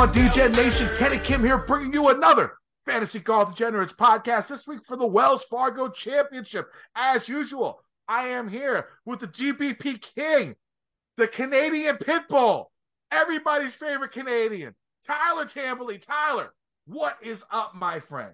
on, DJ Nation? Kenny Kim here, bringing you another Fantasy Golf Degenerates podcast this week for the Wells Fargo Championship. As usual, I am here with the GPP King, the Canadian Pitbull, everybody's favorite Canadian, Tyler Tamboline. Tyler, what is up, my friend?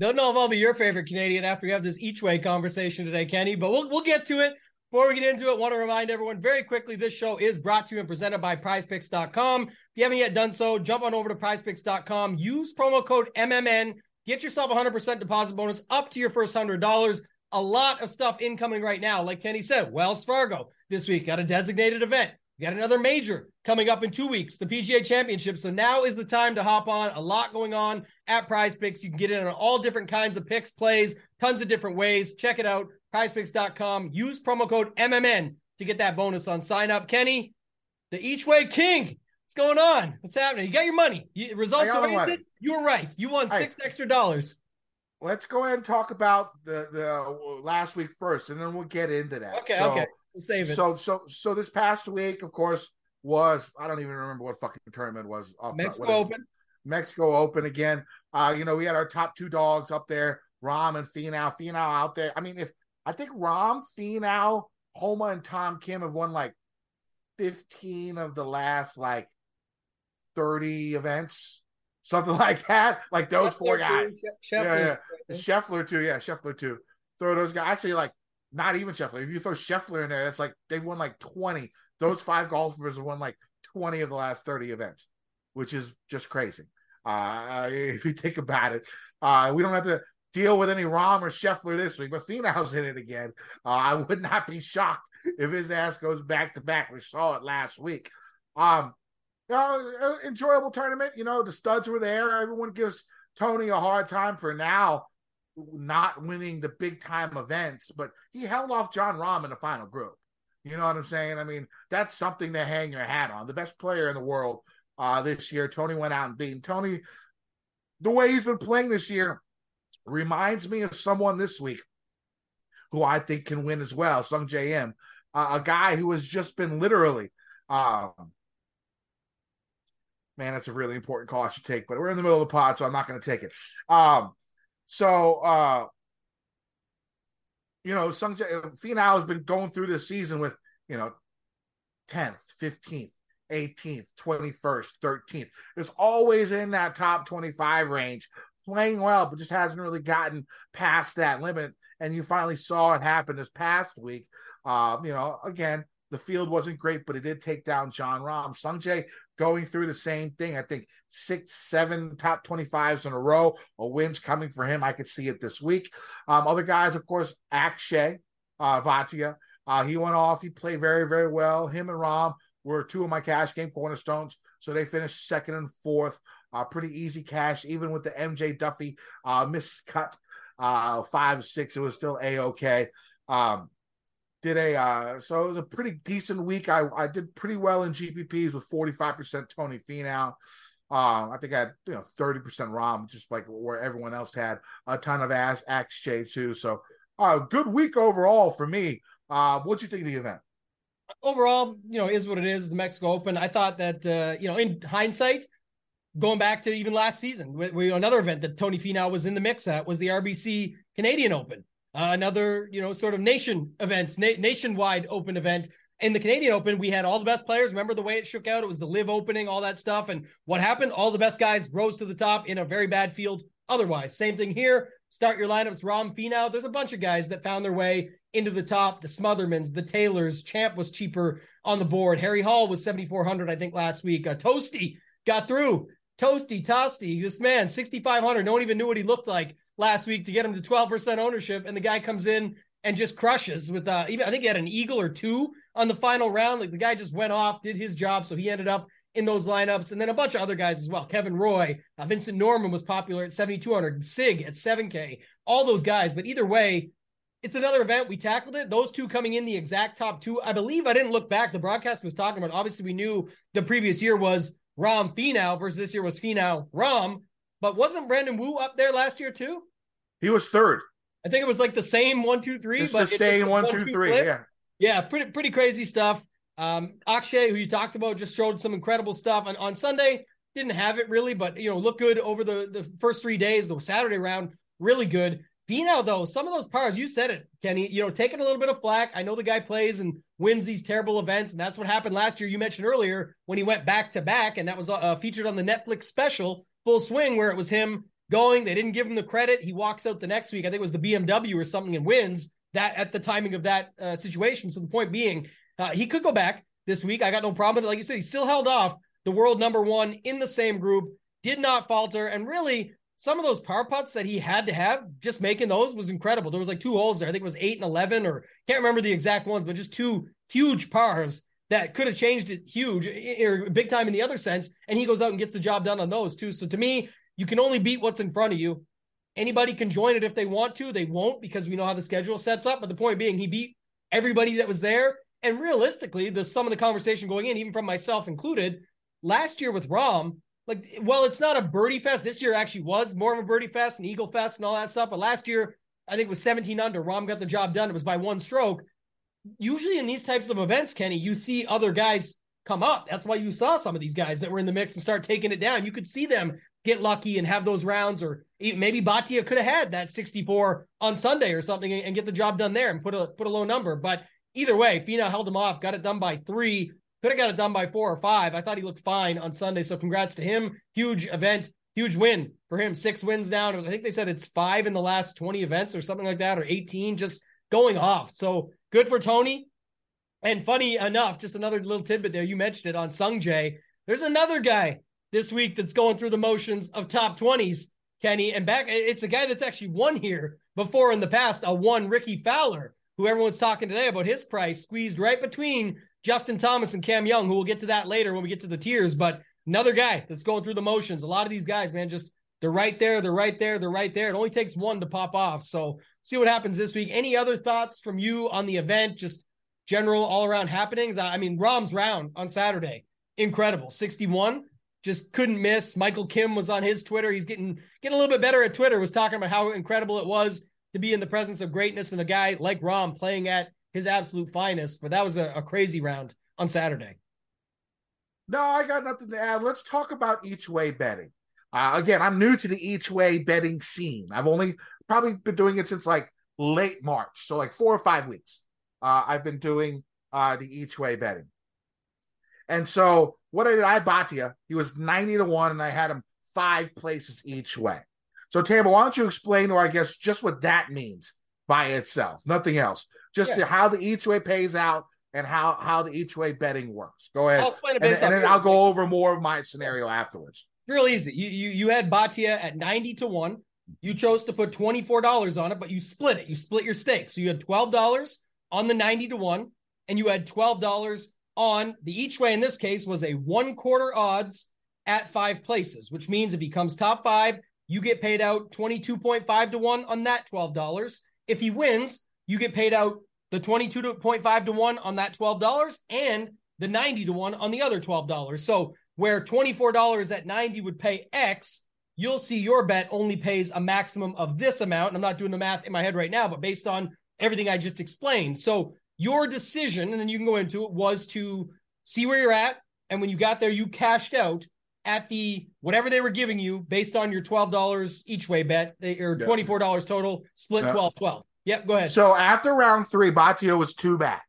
Don't know if I'll be your favorite Canadian after we have this each way conversation today, Kenny, but we'll we'll get to it. Before we get into it, want to remind everyone very quickly this show is brought to you and presented by prizepicks.com. If you haven't yet done so, jump on over to prizepicks.com, use promo code MMN, get yourself a 100% deposit bonus up to your first $100. A lot of stuff incoming right now. Like Kenny said, Wells Fargo this week got a designated event. We got another major coming up in two weeks, the PGA Championship. So now is the time to hop on. A lot going on at PrizePicks. You can get in on all different kinds of picks, plays, tons of different ways. Check it out prizepicks.com. Use promo code MMN to get that bonus on sign up. Kenny, the each way king. What's going on? What's happening? You got your money. You, results oriented. You were right. You won six extra dollars. Let's go ahead and talk about the the uh, last week first, and then we'll get into that. Okay. So, okay. We'll save it. So so so this past week, of course, was I don't even remember what fucking tournament was. Off Mexico Open. Mexico Open again. Uh, you know, we had our top two dogs up there, Rahm and Finau. Finau out there. I mean, if I think Rahm, Finau, Homa, and Tom Kim have won like 15 of the last like 30 events, something like that. Like those Scheffler four guys. Too. yeah, yeah. Scheffler too. Yeah, Scheffler too. Throw those guys. Actually, like not even Scheffler. If you throw Scheffler in there, it's like they've won like 20. Those five golfers have won like 20 of the last 30 events, which is just crazy. Uh, if you think about it, uh, we don't have to deal with any Rahm or Scheffler this week, but Finau's in it again. Uh, I would not be shocked if his ass goes back to back. We saw it last week. Um, you know, enjoyable tournament. You know, the studs were there. Everyone gives Tony a hard time for now not winning the big time events, but he held off Jon Rahm in the final group. You know what I'm saying? I mean, that's something to hang your hat on. The best player in the world uh, this year, Tony went out and beat Tony. The way he's been playing this year, reminds me of someone this week who I think can win as well, Sung Im, uh, a guy who has just been literally, um, man, that's a really important call I should take, but we're in the middle of the pod, so I'm not going to take it. Um, so, uh, you know, Sung Sungjae Finau has been going through this season with, you know, 10th, 15th, 18th, 21st, 13th. It's always in that top 25 range playing well, but just hasn't really gotten past that limit. And you finally saw it happen this past week. Uh, you know, again, the field wasn't great, but it did take down Jon Rahm. Sungjae going through the same thing. I think six, seven top 25s in a row. A win's coming for him. I could see it this week. Um, other guys, of course, Akshay uh, Bhatia. Uh, he went off. He played very, very well. Him and Rahm were two of my cash game cornerstones. So they finished second and fourth. Uh, pretty easy cash, even with the MJ Daffue uh, miscut uh, five six. It was still a okay. Um, did a uh, so it was a pretty decent week. I I did pretty well in GPPs with forty five percent Tony Finau. Um, I think I had you know thirty percent Rahm, just like where everyone else had a ton of ass Akshay too. So, uh, good week overall for me. Uh, what'd you think of the event? Overall, you know, is what it is. The Mexico Open. I thought that uh, you know, in hindsight, going back to even last season, we, we, another event that Tony Finau was in the mix at was the RBC Canadian Open, uh, another you know sort of nation event, na- nationwide open event. In the Canadian Open, we had all the best players. Remember the way it shook out? It was the live opening, all that stuff. And what happened? All the best guys rose to the top in a very bad field. Otherwise, same thing here. Start your lineups. Rahm Finau. There's a bunch of guys that found their way into the top. The Smothermans, the Taylors. Champ was cheaper on the board. Harry Hall was 7,400, I think, last week. Uh, Tosti got through. Tosti Tosti, this man, 6,500. No one even knew what he looked like last week to get him to 12% ownership. And the guy comes in and just crushes with, uh, even, I think he had an eagle or two on the final round. Like the guy just went off, did his job. So he ended up in those lineups. And then a bunch of other guys as well. Kevin Roy, uh, Vincent Norrman was popular at 7,200, Sigg at 7K, all those guys. But either way, it's another event. We tackled it. Those two coming in the exact top two. I believe I didn't look back. The broadcast was talking about, obviously, we knew the previous year was Rahm Finau versus this year was Finau Rahm. But wasn't Brandon Wu up there last year too? He was third. I think it was like the same one, two, three. It's but the same one, two, three. Flip. Yeah. Yeah, pretty pretty crazy stuff. Um, Akshay, who you talked about, just showed some incredible stuff on, on Sunday. didn't have it really, but you know, look good over the, the first three days, the Saturday round, really good. Finau, though, some of those pars, you said it, Kenny, you know, taking a little bit of flack. I know the guy plays and wins these terrible events, and that's what happened last year. You mentioned earlier when he went back to back, and that was uh, featured on the Netflix special, Full Swing, where it was him going. They didn't give him the credit. He walks out the next week. I think it was the BMW or something and wins that at the timing of that uh, situation. So the point being, uh, he could go back this week. I got no problem with it. Like you said, he still held off the world number one in the same group, did not falter. And really, some of those par putts that he had to have, just making those was incredible. There was like two holes there. I think it was eight and 11, or can't remember the exact ones, but just two huge pars that could have changed it huge or big time in the other sense. And he goes out and gets the job done on those too. So to me, you can only beat what's in front of you. Anybody can join it if they want to. They won't because we know how the schedule sets up. But the point being, he beat everybody that was there. And realistically, the some of the conversation going in, even from myself included, last year with Rahm, like, well, it's not a birdie fest. This year actually was more of a birdie fest and eagle fest and all that stuff. But last year, I think it was 17 under. Rahm got the job done. It was by one stroke. Usually in these types of events, Kenny, you see other guys come up. That's why you saw some of these guys that were in the mix and start taking it down. You could see them get lucky and have those rounds, or maybe Bhatia could have had that 64 on Sunday or something and get the job done there and put a put a low number. But either way, Finau held him off, got it done by three. Could have got it done by four or five. I thought he looked fine on Sunday. So congrats to him. Huge event, huge win for him. Six wins down. I think they said it's five in the last 20 events or something like that, or 18, just going off. So good for Tony. And funny enough, just another little tidbit there. You mentioned it on Sungjae. There's another guy this week that's going through the motions of top 20s, Kenny. And back, it's a guy that's actually won here before in the past, a one Rickie Fowler, who everyone's talking today about his price, squeezed right between Justin Thomas and Cam Young, who we'll get to that later when we get to the tiers. But another guy that's going through the motions. A lot of these guys, man, just they're right there, they're right there, they're right there. It only takes one to pop off. So see what happens this week. Any other thoughts from you on the event? Just general all around happenings. I mean, Rahm's round on Saturday, incredible, 61. Just couldn't miss. Michael Kim was on his Twitter. He's getting getting a little bit better at Twitter. Was talking about how incredible it was to be in the presence of greatness and a guy like Rahm playing at his absolute finest. But that was a, a crazy round on Saturday. No, I got nothing to add. Let's talk about each way betting. Uh, again, I'm new to the each way betting scene. I've only probably been doing it since like late March, so like four or five weeks. Uh, I've been doing uh, the each way betting, and so what I did I bought you. He was ninety to one, and I had him five places each way. So, Tambo, why don't you explain, or I guess just what that means by itself, nothing else, just yeah. how the each way pays out and how how the each way betting works. Go ahead. I'll explain it based and, and then I'll go over more of my scenario afterwards. Real easy. You you you had Bhatia at 90 to 1. You chose to put $24 on it, but you split it. You split your stake. So you had $12 on the 90 to 1 and you had $12 on the each way in this case was a one quarter odds at five places, which means if he comes top 5, you get paid out 22.5 to 1 on that $12. If he wins, you get paid out the 22.5 to 1 on that $12 and the 90 to 1 on the other $12. So where $24 at 90 would pay X, you'll see your bet only pays a maximum of this amount. And I'm not doing the math in my head right now, but based on everything I just explained. So your decision, and then you can go into it, was to see where you're at. And when you got there, you cashed out at the whatever they were giving you based on your $12 each way bet eh, or $24 total, split 12 12. Yep, go ahead. So after round three, Bhatia was two back.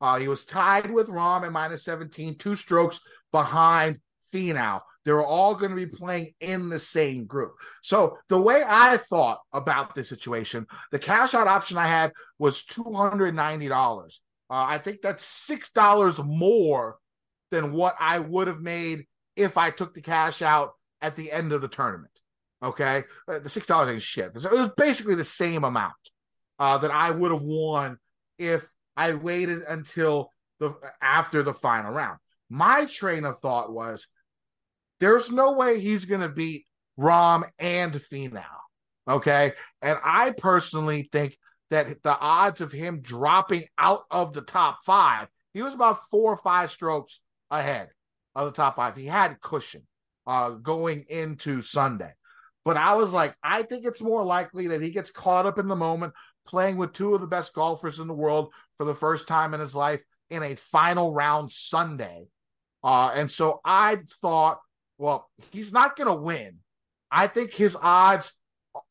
Uh, he was tied with Rahm at minus 17, two strokes behind Finau. They were all going to be playing in the same group. So the way I thought about this situation, the cash out option I had was $290. Uh, I think that's $6 more than what I would have made if I took the cash out at the end of the tournament. Okay. Uh, the $6 ain't shit. it was basically the same amount uh, that I would have won if I waited until the after the final round. My train of thought was there's no way he's going to beat Rahm and Finau. Okay. And I personally think that the odds of him dropping out of the top five, he was about four or five strokes ahead of the top five. He had cushion uh, going into Sunday. But I was like, I think it's more likely that he gets caught up in the moment playing with two of the best golfers in the world for the first time in his life in a final round Sunday. Uh, and so I thought Well, he's not going to win. I think his odds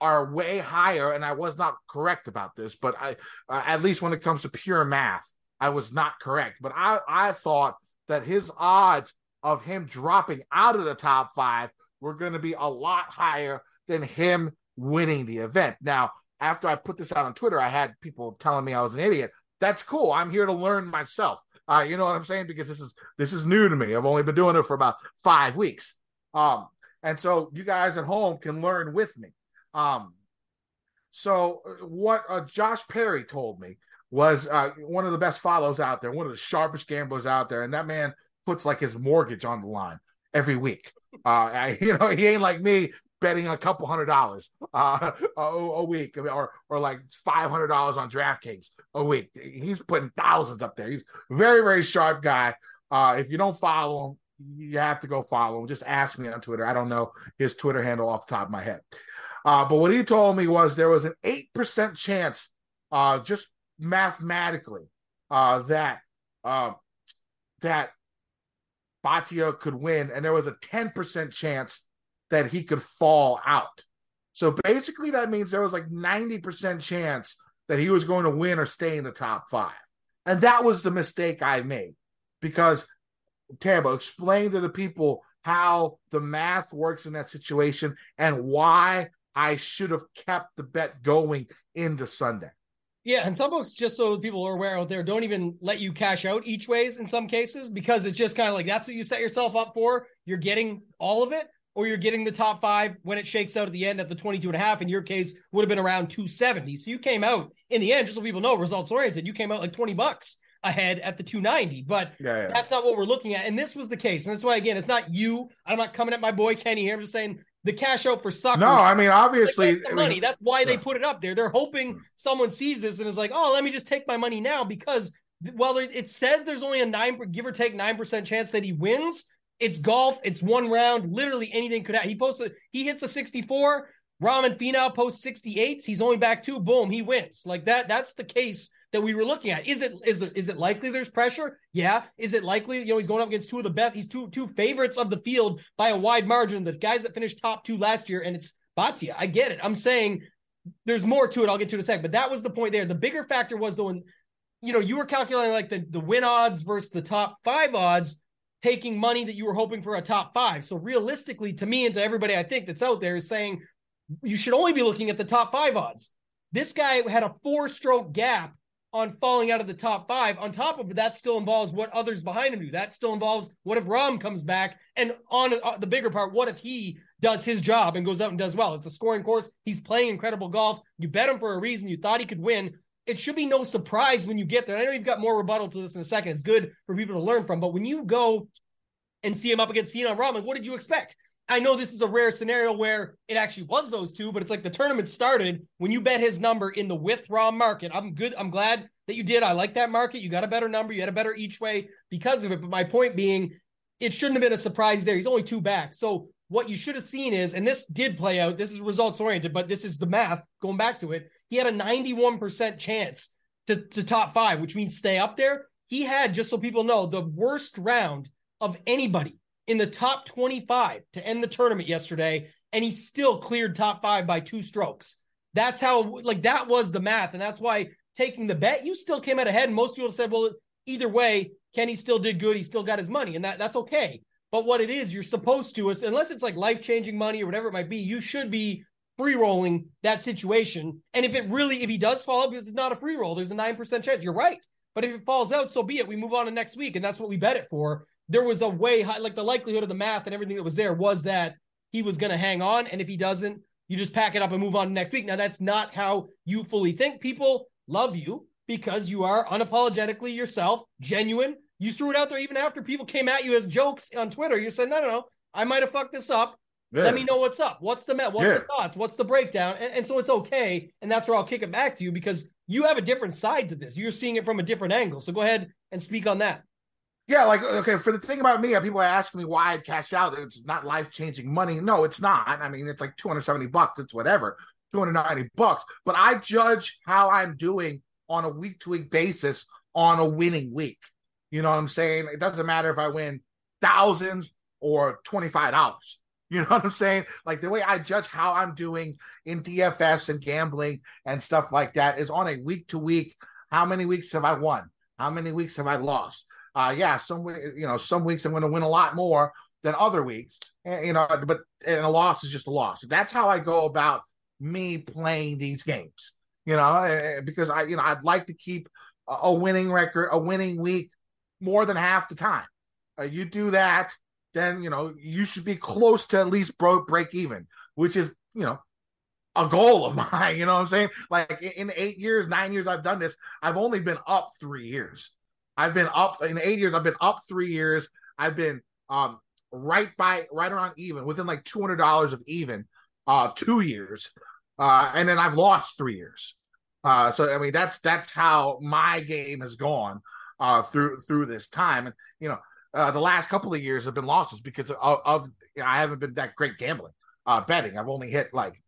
are way higher, and I was not correct about this, but I, uh, at least when it comes to pure math, I was not correct. But I, I thought that his odds of him dropping out of the top five were going to be a lot higher than him winning the event. Now, after I put this out on Twitter, I had people telling me I was an idiot. That's cool. I'm here to learn myself. Uh, you know what I'm saying? Because this is this is new to me. I've only been doing it for about five weeks. Um, and so you guys at home can learn with me. Um, so uh, what uh, Josh Perry told me was uh, one of the best follows out there, one of the sharpest gamblers out there, and that man puts like his mortgage on the line every week. Uh, I, you know, he ain't like me betting a couple hundred dollars uh, a, a, week or or like five hundred dollars on DraftKings a week. He's putting thousands up there. He's a very very sharp guy. Uh, if you don't follow him, you have to go follow him. Just ask me on Twitter. I don't know his Twitter handle off the top of my head. Uh, but what he told me was there was an eight percent chance, uh, just mathematically, uh, that uh, that Bhatia could win, and there was a ten percent chance that he could fall out. So basically, that means there was like 90% chance that he was going to win or stay in the top five. And that was the mistake I made because Tambo, explain to the people how the math works in that situation and why I should have kept the bet going into Sunday. Yeah, and some books, just so people are aware out there, don't even let you cash out each ways in some cases because it's just kind of like that's what you set yourself up for. You're getting all of it or you're getting the top five when it shakes out at the end at the 22 and a half. In your case, would have been around 270. So you came out in the end, just so people know, results oriented, you came out like 20 bucks ahead at the 290. But yeah, yeah. that's not what we're looking at. And this was the case. And that's why, again, it's not you. I'm not coming at my boy Kenny here. I'm just saying the cash out for suckers. No, I mean, obviously, like, that's money. I mean, that's why they put it up there. They're hoping hmm. someone sees this and is like, oh, let me just take my money now because well, it says there's only a nine, give or take nine percent chance that he wins. It's golf. It's one round. Literally anything could happen. He posted. He hits a 64. Rahm Finau posts 68s. He's only back two. Boom, he wins. Like that. That's the case that we were looking at. Is it is it is it likely there's pressure? Yeah. Is it likely? You know, he's going up against two of the best. He's two two favorites of the field by a wide margin. The guys that finished top two last year, and it's Bhatia. I get it. I'm saying there's more to it. I'll get to in a sec. But that was the point there. The bigger factor was the one, you know, you were calculating like the the win odds versus the top five odds taking money that you were hoping for a top five. So realistically, to me and to everybody I think that's out there is saying you should only be looking at the top five odds. This guy had a four stroke gap on falling out of the top five. On top of it, that still involves what others behind him do. That still involves what if Rahm comes back and on uh, the bigger part, what if he does his job and goes out and does well? It's a scoring course. He's playing incredible golf. You bet him for a reason. You thought he could win it should be no surprise when you get there. I know you've got more rebuttal to this in a second. It's good for people to learn from, but when you go and see him up against Finau Rahman, what did you expect? I know this is a rare scenario where it actually was those two, but it's like the tournament started when you bet his number in the with Rahm market. I'm good. I'm glad that you did. I like that market. You got a better number. You had a better each way because of it. But my point being, it shouldn't have been a surprise there. He's only two back. So what you should have seen is, and this did play out. This is results oriented, but this is the math. Going back to it, he had a 91% chance to, to top five, which means stay up there. He had, just so people know, the worst round of anybody in the top 25 to end the tournament yesterday, and he still cleared top five by two strokes. That's how, like, that was the math. And that's why taking the bet, you still came out ahead. And most people said, well, either way, Kenny still did good. He still got his money, and that, that's okay. But what it is, you're supposed to, unless it's like life changing money or whatever it might be, you should be free rolling that situation. And if it really, if he does fall out because it's not a free roll, there's a 9% chance. You're right. But if it falls out, so be it. We move on to next week. And that's what we bet it for. There was a way high, like the likelihood of the math and everything that was there was that he was going to hang on. And if he doesn't, you just pack it up and move on to next week. Now, that's not how you fully think. People love you because you are unapologetically yourself, genuine. You threw it out there even after people came at you as jokes on Twitter. You said, no, no, no, I might have fucked this up. Yeah. Let me know what's up. What's the met? What's yeah. the thoughts? What's the breakdown? And, and, so it's okay. And that's where I'll kick it back to you because you have a different side to this. You're seeing it from a different angle. So go ahead and speak on that. Yeah, like okay, for the thing about me, uh, people are asking me why I cash out. It's not life changing money. No, it's not. I mean, it's like 270 bucks, it's whatever, 290 bucks. But I judge how I'm doing on a week to week basis on a winning week. You know what I'm saying? It doesn't matter if I win thousands, or $25. You know what I'm saying? Like the way I judge how I'm doing in DFS and gambling and stuff like that is on a week to week. How many weeks have I won? How many weeks have I lost? Uh, yeah, some you know some weeks I'm going to win a lot more than other weeks, and, you know. But and a loss is just a loss. That's how I go about me playing these games. You know, eh, eh, because I you know I'd like to keep a winning record, a winning week more than half the time. Uh, you do that, then you know you should be close to at least broke break even, which is you know a goal of mine. You know what I'm saying? Like in eight years, nine years I've done this, I've only been up three years. I've been up in eight years. I've been up three years. I've been um right by right around even, within like two hundred dollars of even, uh, two years, uh, and then I've lost three years. Uh, so I mean that's that's how my game has gone uh through through this time, and you know uh, the last couple of years have been losses because of, of you know, I haven't been that great gambling, uh, betting. I've only hit like,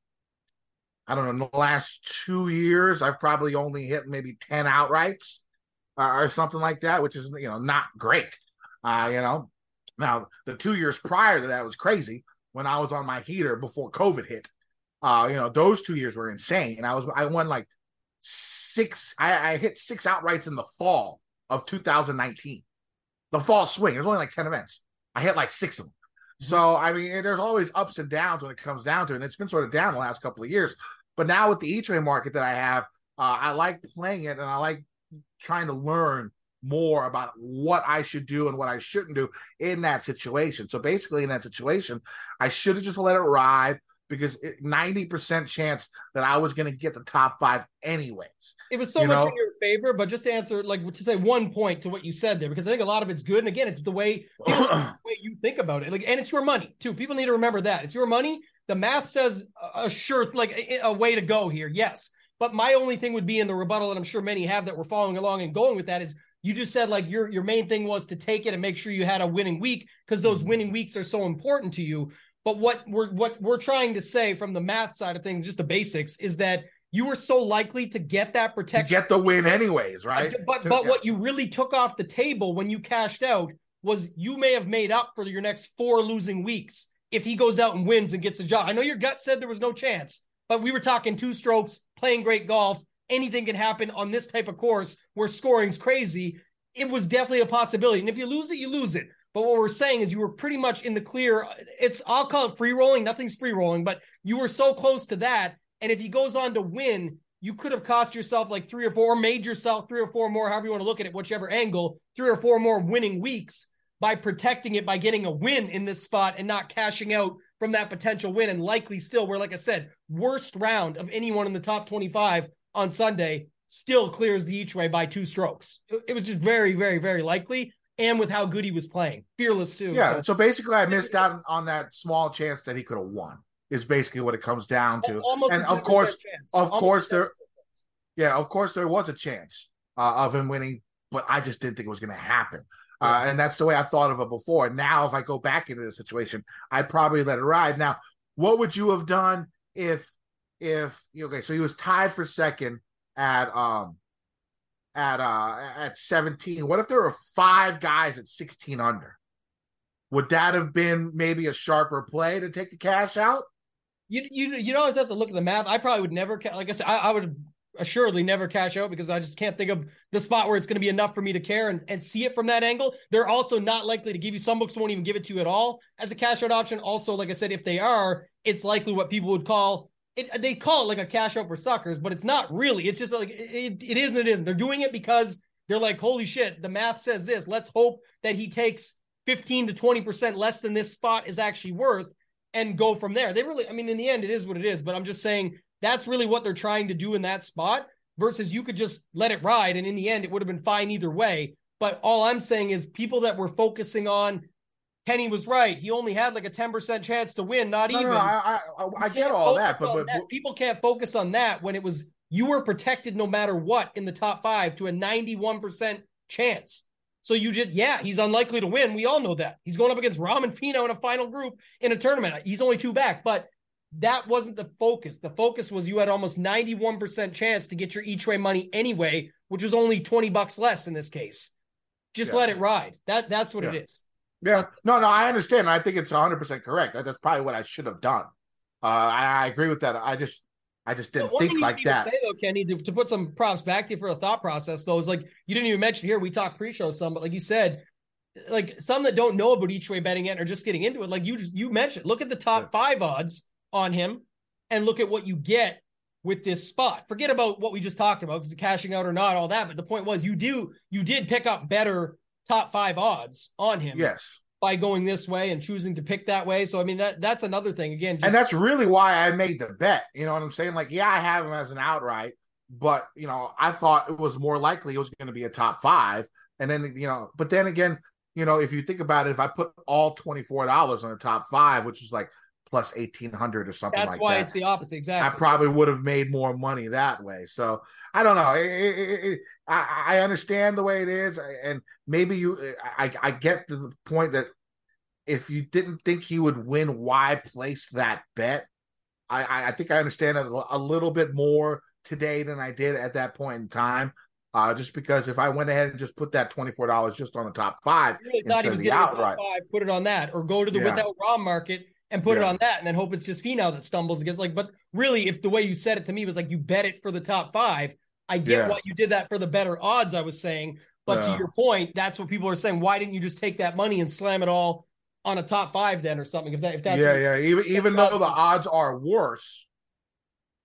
I don't know, in the last two years, I've probably only hit maybe 10 outrights uh, or something like that, which is, you know, not great. Uh, you know, now the two years prior to that was crazy when I was on my heater before COVID hit. Uh, you know, those two years were insane. And I was, I won like six, I, I hit six outrights in the fall of 2019 the fall swing. There's only like 10 events. I hit like six of them. So, I mean, there's always ups and downs when it comes down to it. And it's been sort of down the last couple of years. But now with the each way market that I have, uh, I like playing it and I like trying to learn more about what I should do and what I shouldn't do in that situation. So basically, in that situation, I should have just let it ride because 90% chance that I was going to get the top five anyways. It was so much know? in your favor, but just to answer, like to say one point to what you said there, because I think a lot of it's good. And again, it's the way, the way you think about it. Like, and it's your money too. People need to remember that it's your money. The math says a sure, like a, a way to go here. Yes. But my only thing would be in the rebuttal, and I'm sure many have that we're following along and going with that is you just said like your your main thing was to take it and make sure you had a winning week because those mm-hmm. winning weeks are so important to you. But what we're what we're trying to say from the math side of things, just the basics, is that you were so likely to get that protection, to get the win anyways, right? But but yeah. what you really took off the table when you cashed out was you may have made up for your next four losing weeks if he goes out and wins and gets a job. I know your gut said there was no chance, but we were talking two strokes, playing great golf. Anything can happen on this type of course where scoring's crazy. It was definitely a possibility. And if you lose it, you lose it. But what we're saying is you were pretty much in the clear. It's I'll call it free rolling. Nothing's free rolling, but you were so close to that. And if he goes on to win, you could have cost yourself like three or four, or made yourself three or four more, however you want to look at it, whichever angle, three or four more winning weeks by protecting it by getting a win in this spot and not cashing out from that potential win. And likely still, where like I said, worst round of anyone in the top 25 on Sunday still clears the each way by two strokes. It was just very, very, very likely and with how good he was playing. Fearless too. Yeah. So, so basically, I missed out on that small chance that he could have won. Is basically what it comes down to. Almost and of course, of Almost course, there. Yeah, of course, there was a chance uh, of him winning, but I just didn't think it was going to happen. Uh, and that's the way I thought of it before. Now, if I go back into the situation, I'd probably let it ride. Now, what would you have done if, if okay, so he was tied for second at um at uh at 17 what if there were five guys at 16 under? Would that have been maybe a sharper play to take the cash out? You you you always have to look at the math i probably would never like i said i, I would assuredly never cash out because i just can't think of the spot where it's going to be enough for me to care and, and see it from that angle. They're also not likely to give you some books won't even give it to you at all as a cash out option. Also like i said if they are it's likely what people would call it, they call it like a cash out for suckers, but it's not really. It's just like it, it is and it isn't. They're doing it because they're like, holy shit, the math says this. Let's hope that he takes 15 to 20% less than this spot is actually worth and go from there. They really, I mean, in the end, it is what it is, but I'm just saying that's really what they're trying to do in that spot versus you could just let it ride. And in the end, it would have been fine either way. But all I'm saying is people that were focusing on Kenny was right. He only had like a 10% chance to win, not no, even. No, I, I, I get all that, but, but, that. people can't focus on that when it was you were protected no matter what in the top five to a 91% chance. So you just, yeah, he's unlikely to win. We all know that. He's going up against Rahm and Finau in a final group in a tournament. He's only two back, but that wasn't the focus. The focus was you had almost 91% chance to get your each way money anyway, which was only 20 bucks less in this case. Just yeah. let it ride. That That's what yeah. it is. Yeah, no, no, I understand. I think it's 100 percent correct. That's probably what I should have done. Uh, I, I agree with that. I just, I just didn't think like that. Say, though, Kenny, to, to put some props back to you for a thought process, though, is like you didn't even mention here. We talked pre-show some, but like you said, like some that don't know about each way betting yet are just getting into it. Like you just you mentioned, look at the top five odds on him, and look at what you get with this spot. Forget about what we just talked about because cashing out or not, all that. But the point was, you do you did pick up better top five odds on him. Yes. By going this way and choosing to pick that way. So I mean that that's another thing. Again, just- and that's really why I made the bet. You know what I'm saying? Like, yeah, I have him as an outright, but you know, I thought it was more likely it was going to be a top five. And then, you know, but then again, you know, if you think about it, if I put all $24 on the top five, which is like plus 1800 or something that's like why that, it's the opposite exactly i probably would have made more money that way so i don't know it, it, it, I, I understand the way it is and maybe you I, I get to the point that if you didn't think he would win why place that bet i i think i understand it a little bit more today than i did at that point in time uh, just because if I went ahead and just put that twenty four dollars just on the top five, really thought he was getting outright, top five, put it on that, or go to the yeah. without Rahm market and put yeah. it on that and then hope it's just Finau that stumbles against like but really if the way you said it to me was like you bet it for the top 5 I get yeah. why you did that for the better odds I was saying but yeah. to your point that's what people are saying why didn't you just take that money and slam it all on a top 5 then or something if that if that's Yeah yeah even even though the odds are worse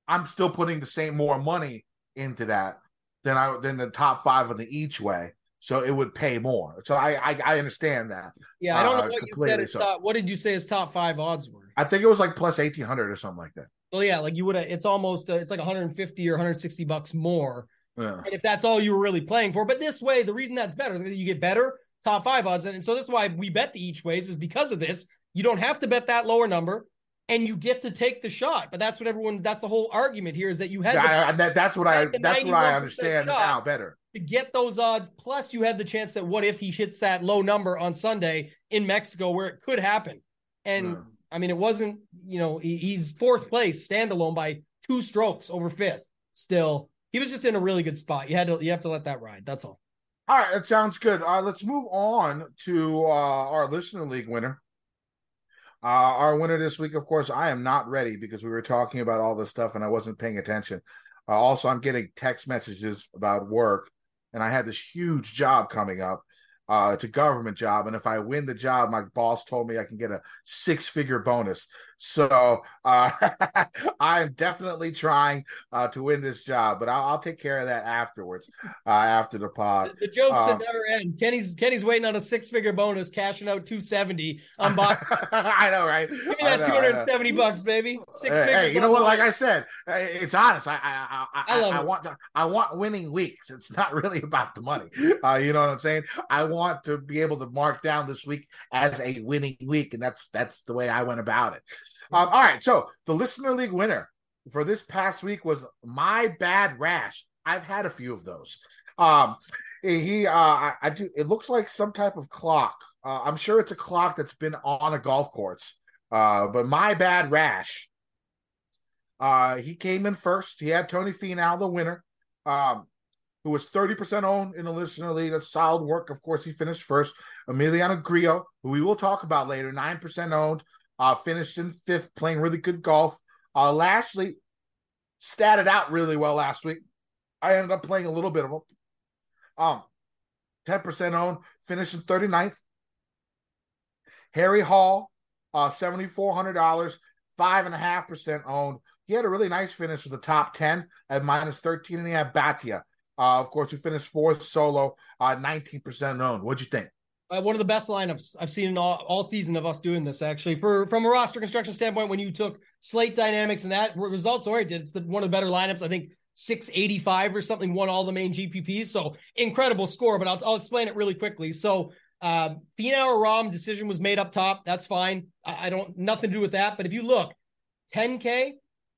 I'm still putting the same more money into that than I than the top 5 of the each way so it would pay more. So I I, I understand that. Yeah, I don't know uh, what you said. So, top, what did you say his top five odds were? I think it was like plus eighteen hundred or something like that. Well, yeah, like you would have. It's almost uh, it's like one hundred and fifty or one hundred sixty bucks more. Yeah. And if that's all you were really playing for, but this way, the reason that's better is you get better top five odds, and so that's why we bet the each ways is because of this. You don't have to bet that lower number and you get to take the shot. But that's what everyone. That's the whole argument here is that you had. The, I, that's what I. That's what I understand now better to get those odds. Plus, you had the chance that what if he hits that low number on Sunday in Mexico, where it could happen. And yeah. I mean, it wasn't. You know, he, he's fourth place standalone by two strokes over fifth. Still, he was just in a really good spot. You had to. You have to let that ride. That's all. All right, that sounds good. Uh, let's move on to uh, our listener league winner. Uh, our winner this week, of course, I am not ready because we were talking about all this stuff and I wasn't paying attention. Uh, also, I'm getting text messages about work and I had this huge job coming up. Uh, it's a government job, and if I win the job, my boss told me I can get a six-figure bonus. So uh, I am definitely trying uh, to win this job, but I'll, I'll take care of that afterwards, uh, after the pod. The, the jokes um, that never end. Kenny's Kenny's waiting on a six-figure bonus, cashing out two seventy on box. I know, right? Give me that two hundred and seventy bucks, baby. Six hey, hey you know what? Like I said, it's honest. I I I, I, I want to, I want winning weeks. It's not really about the money. Uh, you know what I'm saying? I want to be able to mark down this week as a winning week, and that's that's the way I went about it. Um, all right, so the listener league winner for this past week was my bad rash. I've had a few of those. Um, he, uh, I, I do. It looks like some type of clock. Uh, I'm sure it's a clock that's been on a golf course. Uh, but my bad rash. Uh, he came in first. He had Tony Finau, the winner, um, who was 30% owned in the listener league. That's solid work. Of course, he finished first. Emiliano Grillo, who we will talk about later, 9% owned. Uh, finished in fifth, playing really good golf. Uh, Lashley statted out really well last week. I ended up playing a little bit of them. Um, 10% owned, finished in 39th. Harry Hall, uh, $7,400, 5.5% owned. He had a really nice finish with the top 10 at minus 13, and he had Bhatia. Uh, of course, who finished fourth solo, uh, 19% owned. What'd you think? Uh, one of the best lineups I've seen in all, all season of us doing this. Actually, for from a roster construction standpoint, when you took slate dynamics and that results oriented, it's the, one of the better lineups. I think 685 or something won all the main GPPs. So incredible score, but I'll, I'll explain it really quickly. So uh, or Rahm decision was made up top. That's fine. I, I don't nothing to do with that. But if you look, 10K,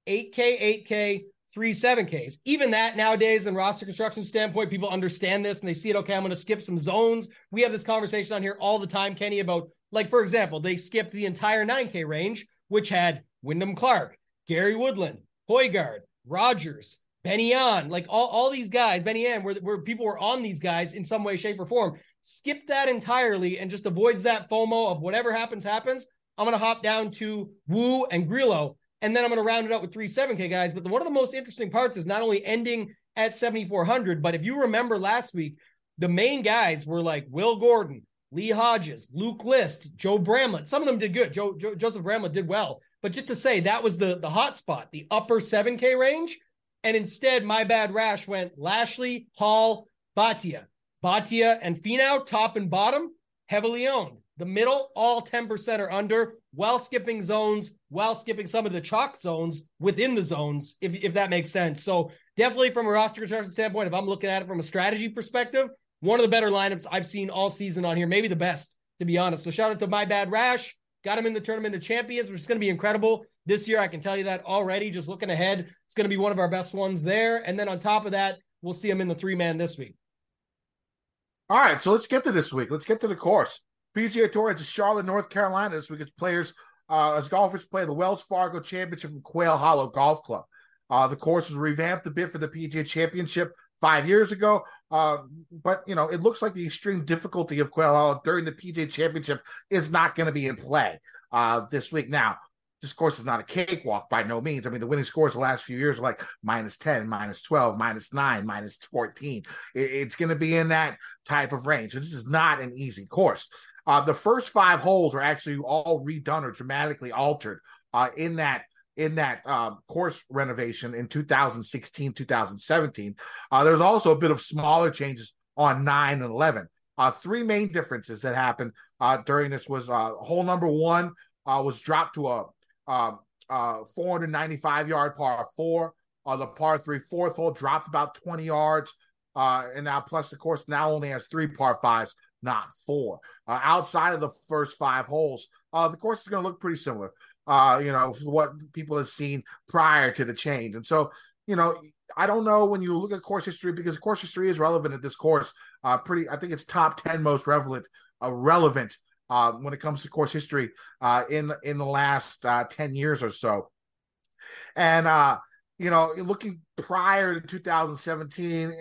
8K, 8K, three seven Ks. Even that nowadays, in roster construction standpoint, people understand this and they see it. Okay, I'm going to skip some zones. We have this conversation on here all the time, Kenny, about like for example, they skipped the entire 9K range, which had Wyndham Clark, Gary Woodland, Højgaard, Rodgers, Benny An, like all, all these guys, Benny An, where, where people were on these guys in some way, shape, or form. skip that entirely and just avoids that FOMO of whatever happens, happens, I'm going to hop down to Wu and Grillo, and then I'm going to round it out with three 7K guys. But the, one of the most interesting parts is not only ending at 7,400, but if you remember last week, the main guys were like Will Gordon, Lee Hodges, Luke List, Joe Bramlett. Some of them did good. Joe, Joe Joseph Bramlett did well. But just to say that was the the hot spot, the upper 7K range. And instead, my bad rash went Lashley, Hall, Bhatia. Bhatia and Finau, top and bottom, heavily owned. The middle, all 10% or under, while skipping zones, while skipping some of the chalk zones within the zones, if, if that makes sense. So definitely from a roster construction standpoint, if I'm looking at it from a strategy perspective, one of the better lineups I've seen all season on here, maybe the best, to be honest. So shout out to my bad rash. Got him in the tournament of champions, which is going to be incredible this year. I can tell you that already. Just looking ahead, it's going to be one of our best ones there. And then on top of that, we'll see him in the three man this week. All right, so let's get to this week. Let's get to the course. PGA Tour. It's Charlotte, North Carolina this week. It's players uh, as golfers play the Wells Fargo Championship from Quail Hollow Golf Club. Uh, the course was revamped a bit for the PGA Championship five years ago, uh, but you know it looks like the extreme difficulty of Quail Hollow during the PGA Championship is not going to be in play uh, this week. Now, this course is not a cakewalk by no means. I mean, the winning scores the last few years are like minus 10, minus 12, minus 9, minus 14. It, it's going to be in that type of range. So this is not an easy course. Uh, the first five holes are actually all redone or dramatically altered uh, in that in that um, course renovation in 2016 2017 uh, there's also a bit of smaller changes on 9 and 11 uh, three main differences that happened uh, during this was uh, hole number one uh, was dropped to a um, 495 yard par four. The par three fourth hole dropped about 20 yards and now plus the course now only has three par fives not four. Uh, outside of the first five holes, uh, the course is going to look pretty similar. Uh, you know, what people have seen prior to the change, and so you know, I don't know when you look at course history because course history is relevant at this course. Uh, pretty, I think it's top ten most relevant, uh, relevant uh, when it comes to course history uh, in in the last uh, ten years or so, and uh, you know, looking prior to 2017, eh,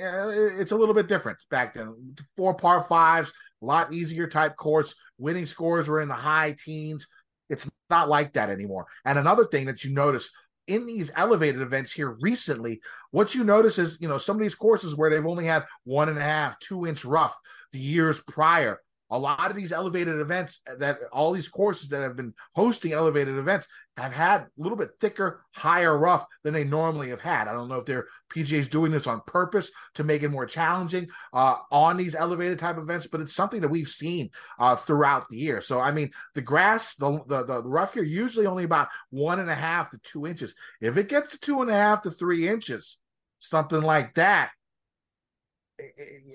it's a little bit different back then. Four par fives, a lot easier type course. Winning scores were in the high teens. It's not like that anymore. And another thing that you notice in these elevated events here recently, what you notice is, you know, some of these courses where they've only had one and a half, two inch rough the years prior, a lot of these elevated events that all these courses that have been hosting elevated events have had a little bit thicker, higher rough than they normally have had. I don't know if their PGA is doing this on purpose to make it more challenging uh, on these elevated type events, but it's something that we've seen uh, throughout the year. So, I mean, the grass, the, the, the rough here, usually only about one and a half to two inches. If it gets to two and a half to three inches, something like that,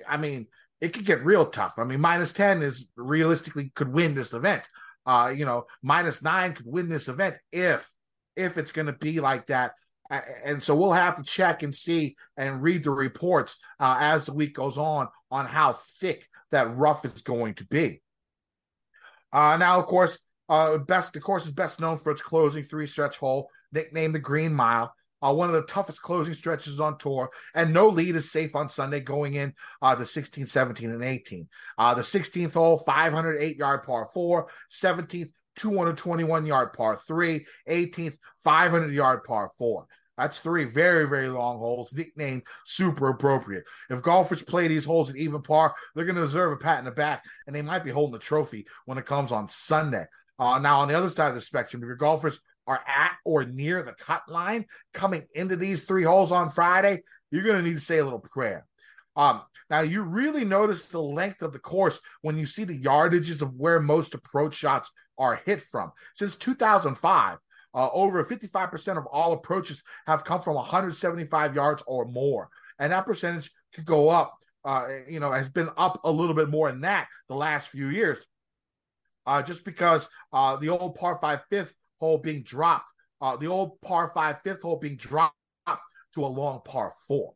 I mean, it could get real tough. I mean, minus 10 is realistically could win this event. Uh, you know, minus nine could win this event if if it's going to be like that. And so we'll have to check and see and read the reports uh, as the week goes on on how thick that rough is going to be. Uh, now, of course, uh, best the course is best known for its closing three stretch hole, nicknamed the Green Mile uh, one of the toughest closing stretches on tour, and no lead is safe on Sunday going in uh, the 16, 17, and 18. Uh, the 16th hole, 508 yard par four, 17th, 221 yard par three, 18th, 500 yard par four. That's three very, very long holes, nicknamed super appropriate. If golfers play these holes at even par, they're going to deserve a pat in the back, and they might be holding the trophy when it comes on Sunday. Uh, now, on the other side of the spectrum, if your golfers are at or near the cut line coming into these three holes on Friday, you're going to need to say a little prayer. Um, now, you really notice the length of the course when you see the yardages of where most approach shots are hit from. Since 2005, uh, over 55% of all approaches have come from 175 yards or more. And that percentage could go up, uh, you know, has been up a little bit more than that the last few years. Uh, just because uh, the old par five fifth hole being dropped, uh, the old par five fifth hole being dropped to a long par four.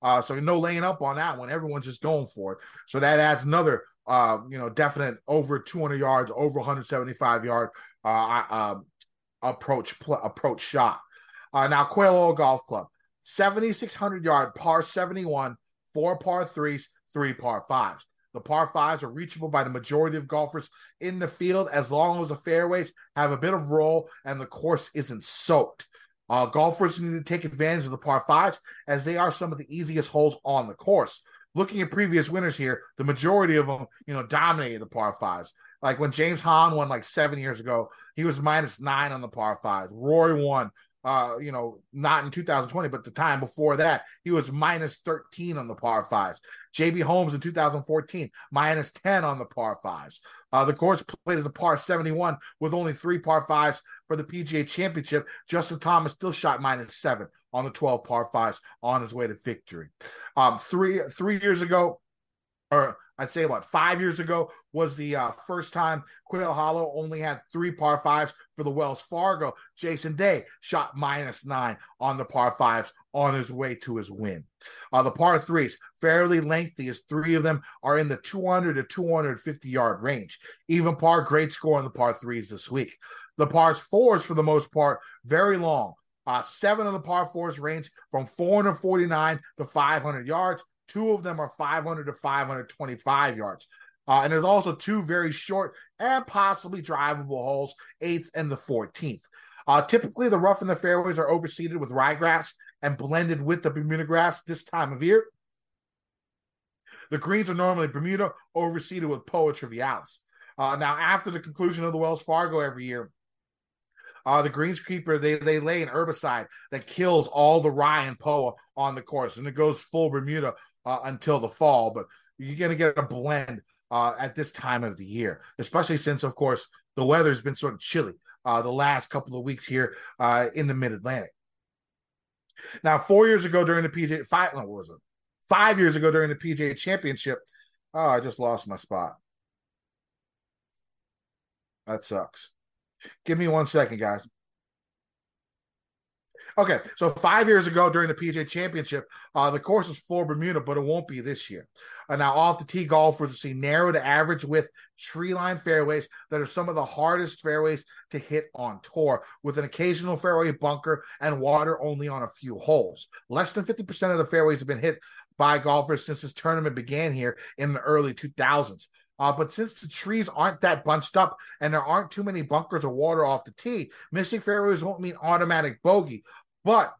Uh, so no laying up on that one. Everyone's just going for it. So that adds another, uh, you know, definite over 200 yards, over 175 yard uh, uh, approach pl- approach shot. Uh, now Quail Hollow Golf Club, 7600 yard par 71, four par threes, three par fives. The par fives are reachable by the majority of golfers in the field as long as the fairways have a bit of roll and the course isn't soaked. Uh, golfers need to take advantage of the par fives as they are some of the easiest holes on the course. Looking at previous winners here, the majority of them, you know, dominated the par fives. Like when James Hahn won like seven years ago, he was minus nine on the par fives. Rory won uh, you know, not in 2020, but the time before that, he was minus 13 on the par fives. JB Holmes in 2014, minus 10 on the par fives. Uh, the course played as a par 71 with only three par fives for the PGA Championship. Justin Thomas still shot minus seven on the 12 par fives on his way to victory. Um, three three years ago, or I'd say about five years ago was the uh, first time Quail Hollow only had three par fives for the Wells Fargo. Jason Day shot minus nine on the par fives on his way to his win. Uh, the par threes, fairly lengthy, as three of them are in the 200 to 250 yard range. Even par, great score on the par threes this week. The par fours, for the most part, very long. Uh, seven of the par fours range from 449 to 500 yards. Two of them are 500 to 525 yards. Uh, and there's also two very short and possibly drivable holes, eighth and the 14th. Uh, typically, the rough and the fairways are overseeded with ryegrass and blended with the Bermuda grass this time of year. The greens are normally Bermuda overseeded with Poa trivialis. Uh, now, after the conclusion of the Wells Fargo every year, uh, the greenskeeper they they lay an herbicide that kills all the rye and poa on the course, and it goes full Bermuda uh, until the fall. But you're going to get a blend uh, at this time of the year, especially since, of course, the weather's been sort of chilly uh, the last couple of weeks here uh, in the Mid Atlantic. Now, four years ago during the PJ five, was it? Five years ago during the PJ Championship, oh, I just lost my spot. That sucks. Give me one second, guys. Okay, so five years ago during the PGA Championship, uh, the course was full Bermuda, but it won't be this year. Uh, now, off the tee, golfers will see narrow to average width tree line fairways that are some of the hardest fairways to hit on tour, with an occasional fairway bunker and water only on a few holes. Less than 50% of the fairways have been hit by golfers since this tournament began here in the early 2000s. Uh, but since the trees aren't that bunched up and there aren't too many bunkers of water off the tee, missing fairways won't mean automatic bogey. But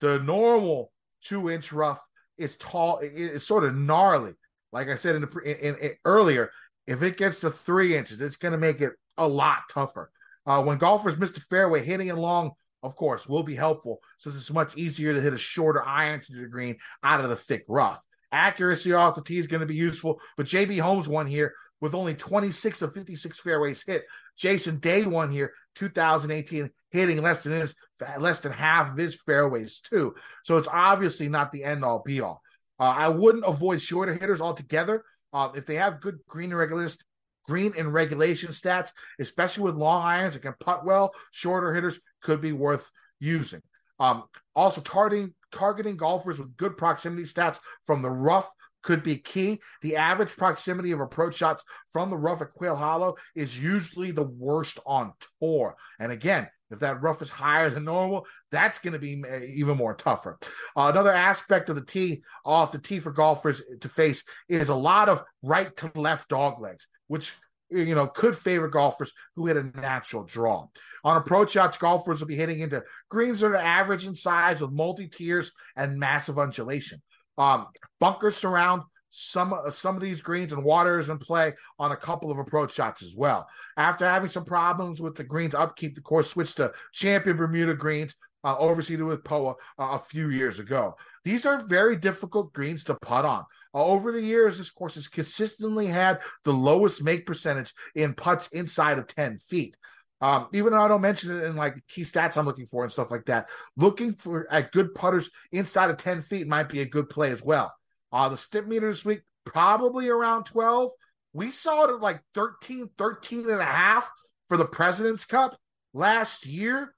the normal two inch rough is tall, it's sort of gnarly. Like I said in the in, in, earlier, if it gets to three inches, it's going to make it a lot tougher. Uh, when golfers miss the fairway, hitting it long, of course, will be helpful since it's much easier to hit a shorter iron to the green out of the thick rough. Accuracy off the tee is going to be useful, but JB Holmes won here with only 26 of 56 fairways hit. Jason Day won here 2018, hitting less than his less than half of his fairways too. So it's obviously not the end all be all. Uh, I wouldn't avoid shorter hitters altogether. Uh, if they have good green regulation, green and regulation stats, especially with long irons that can putt well, shorter hitters could be worth using. Um, also, targeting targeting golfers with good proximity stats from the rough could be key. The average proximity of approach shots from the rough at Quail Hollow is usually the worst on tour. And again, if that rough is higher than normal, that's going to be uh, even more tougher. Uh, another aspect of the tee, off the tee for golfers to face, is a lot of right to left dog legs, which you know could favor golfers who hit a natural draw. On approach shots, golfers will be hitting into greens that are average in size with multi tiers and massive undulation. Um, bunkers surround some some of these greens and waters and play on a couple of approach shots as well. After having some problems with the greens upkeep, the course switched to Champion Bermuda greens, uh, overseeded with POA uh, a few years ago. These are very difficult greens to putt on. Uh, over the years, this course has consistently had the lowest make percentage in putts inside of 10 feet. Um, even though I don't mention it in like the key stats I'm looking for and stuff like that, looking for at good putters inside of 10 feet might be a good play as well. Uh, the Stimpmeter this week, probably around 12. We saw it at like 13, 13 and a half for the President's Cup last year.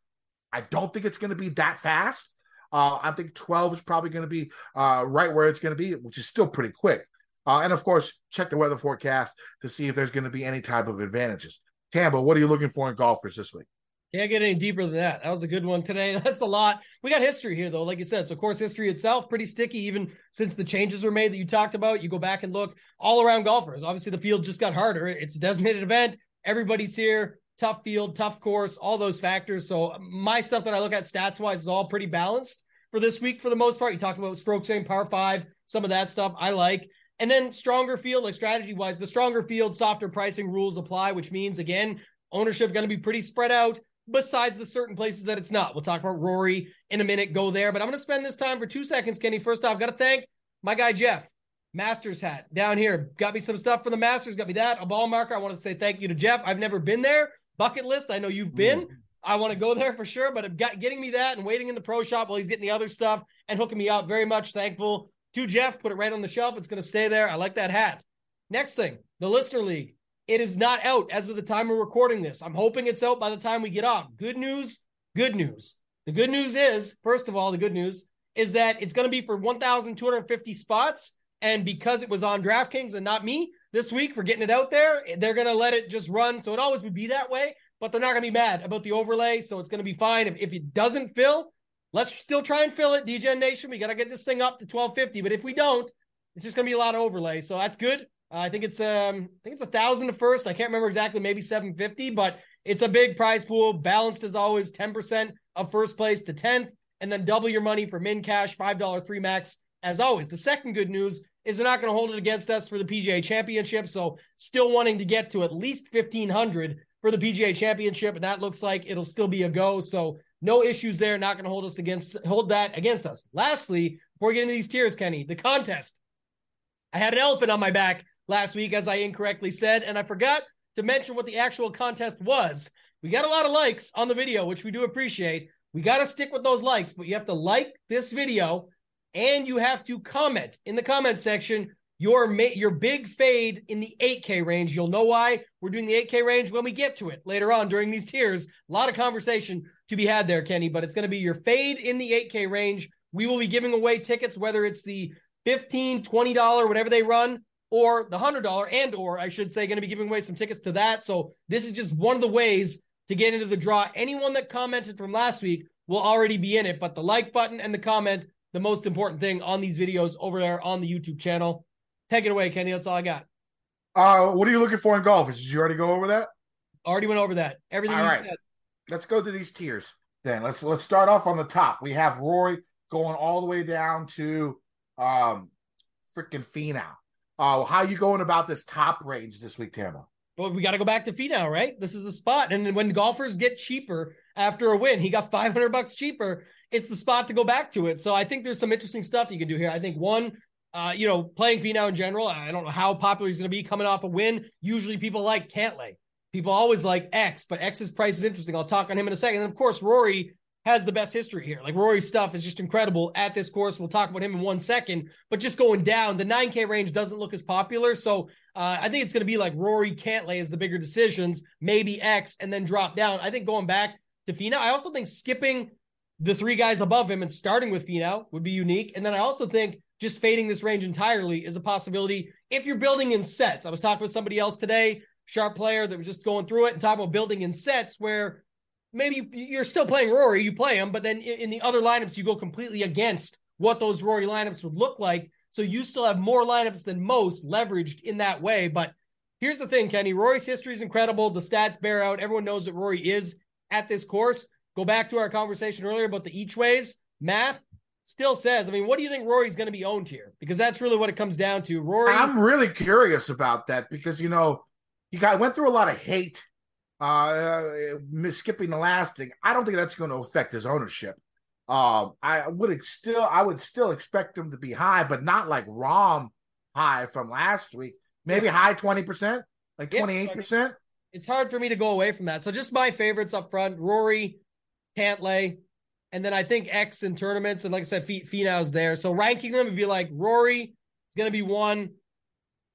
I don't think it's going to be that fast. Uh, I think 12 is probably going to be uh, right where it's going to be, which is still pretty quick. Uh, and of course, check the weather forecast to see if there's going to be any type of advantages. Tambo, what are you looking for in golfers this week? Can't get any deeper than that. That was a good one today. That's a lot. We got history here, though. Like you said, so course history itself pretty sticky, even since the changes were made that you talked about. You go back and look all around golfers. Obviously, the field just got harder. It's a designated event. Everybody's here. Tough field, tough course, all those factors. So my stuff that I look at stats wise is all pretty balanced for this week for the most part. You talked about strokes gained, par five, some of that stuff I like. And then stronger field, like strategy wise, the stronger field, softer pricing rules apply, which means again, ownership going to be pretty spread out besides the certain places that it's not. We'll talk about Rory in a minute, go there. But I'm going to spend this time for two seconds, Kenny. First off, got to thank my guy, Jeff. Masters hat down here. Got me some stuff for the Masters, got me that, a ball marker. I want to say thank you to Jeff. I've never been there. Bucket list. I know you've been. Mm. I want to go there for sure, but got, getting me that and waiting in the pro shop while he's getting the other stuff and hooking me up. Very much thankful to Jeff. Put it right on the shelf. It's going to stay there. I like that hat. Next thing, the Listener League. It is not out as of the time we're recording this. I'm hoping it's out by the time we get off. Good news, good news. The good news is, first of all, the good news is that it's going to be for 1,250 spots. And because it was on DraftKings and not me this week for getting it out there, they're going to let it just run. So it always would be that way, but they're not going to be mad about the overlay. So it's going to be fine. If, if it doesn't fill, let's still try and fill it. DGen Nation, we got to get this thing up to 1250. But if we don't, it's just going to be a lot of overlay. So that's good. Uh, I think it's um, I think it's a thousand to first. I can't remember exactly, maybe seven fifty, but it's a big prize pool. Balanced as always, ten percent of first place to tenth, and then double your money for min cash, five dollar three max. As always, the second good news is they're not going to hold it against us for the PGA Championship. So still wanting to get to at least fifteen hundred for the PGA Championship, and that looks like it'll still be a go. So no issues there. Not going to hold us against hold that against us. Lastly, before we get into these tiers, Kenny, the contest. I had an elephant on my back last week, as I incorrectly said, and I forgot to mention what the actual contest was. We got a lot of likes on the video, which we do appreciate. We got to stick with those likes, but you have to like this video and you have to comment in the comment section your your big fade in the 8K range. You'll know why we're doing the 8K range when we get to it later on during these tiers. A lot of conversation to be had there, Kenny, but it's going to be your fade in the 8K range. We will be giving away tickets, whether it's the 15 $20, whatever they run, or the hundred dollar and or I should say going to be giving away some tickets to that. So this is just one of the ways to get into the draw. Anyone that commented from last week will already be in it, but the like button and the comment, the most important thing on these videos over there on the YouTube channel. Take it away, Kenny. That's all I got. Uh, what are you looking for in golf? Did you already go over that? Already went over that. Everything. All right. Said. Let's go to these tiers then. Let's let's start off on the top. We have Rory going all the way down to um freaking Finau. Uh, how you going about this top range this week, Tambo? Well, we got to go back to Finau, right? This is the spot. And when golfers get cheaper after a win, he got 500 bucks cheaper. It's the spot to go back to it. So I think there's some interesting stuff you can do here. I think one, uh, you know, playing Finau in general, I don't know how popular he's going to be coming off a win. Usually people like Cantlay. People always like X, but X's price is interesting. I'll talk on him in a second. And of course, Rory has the best history here. Like Rory's stuff is just incredible at this course. We'll talk about him in one second, but just going down, the 9K range doesn't look as popular. So uh, I think it's going to be like Rory Cantlay as the bigger decisions, maybe X, and then drop down. I think going back to Finau, I also think skipping the three guys above him and starting with Finau would be unique. And then I also think just fading this range entirely is a possibility if you're building in sets. I was talking with somebody else today, sharp player that was just going through it and talking about building in sets where maybe you're still playing Rory, you play him, but then in the other lineups, you go completely against what those Rory lineups would look like. So you still have more lineups than most leveraged in that way. But here's the thing, Kenny Rory's history is incredible. The stats bear out. Everyone knows that Rory is at this course. Go back to our conversation earlier about the each ways math. Still says, I mean, what do you think Rory's going to be owned here? Because that's really what it comes down to. Rory, I'm really curious about that because you know he got went through a lot of hate uh, skipping the last thing, I don't think that's going to affect his ownership. Um, I would still, I would still expect him to be high, but not like Rahm high from last week. Maybe yeah. high twenty percent, like twenty eight percent. It's hard for me to go away from that. So just my favorites up front: Rory, Cantlay, and then I think X in tournaments. And like I said, Finau's there. So ranking them would be like Rory is going to be one,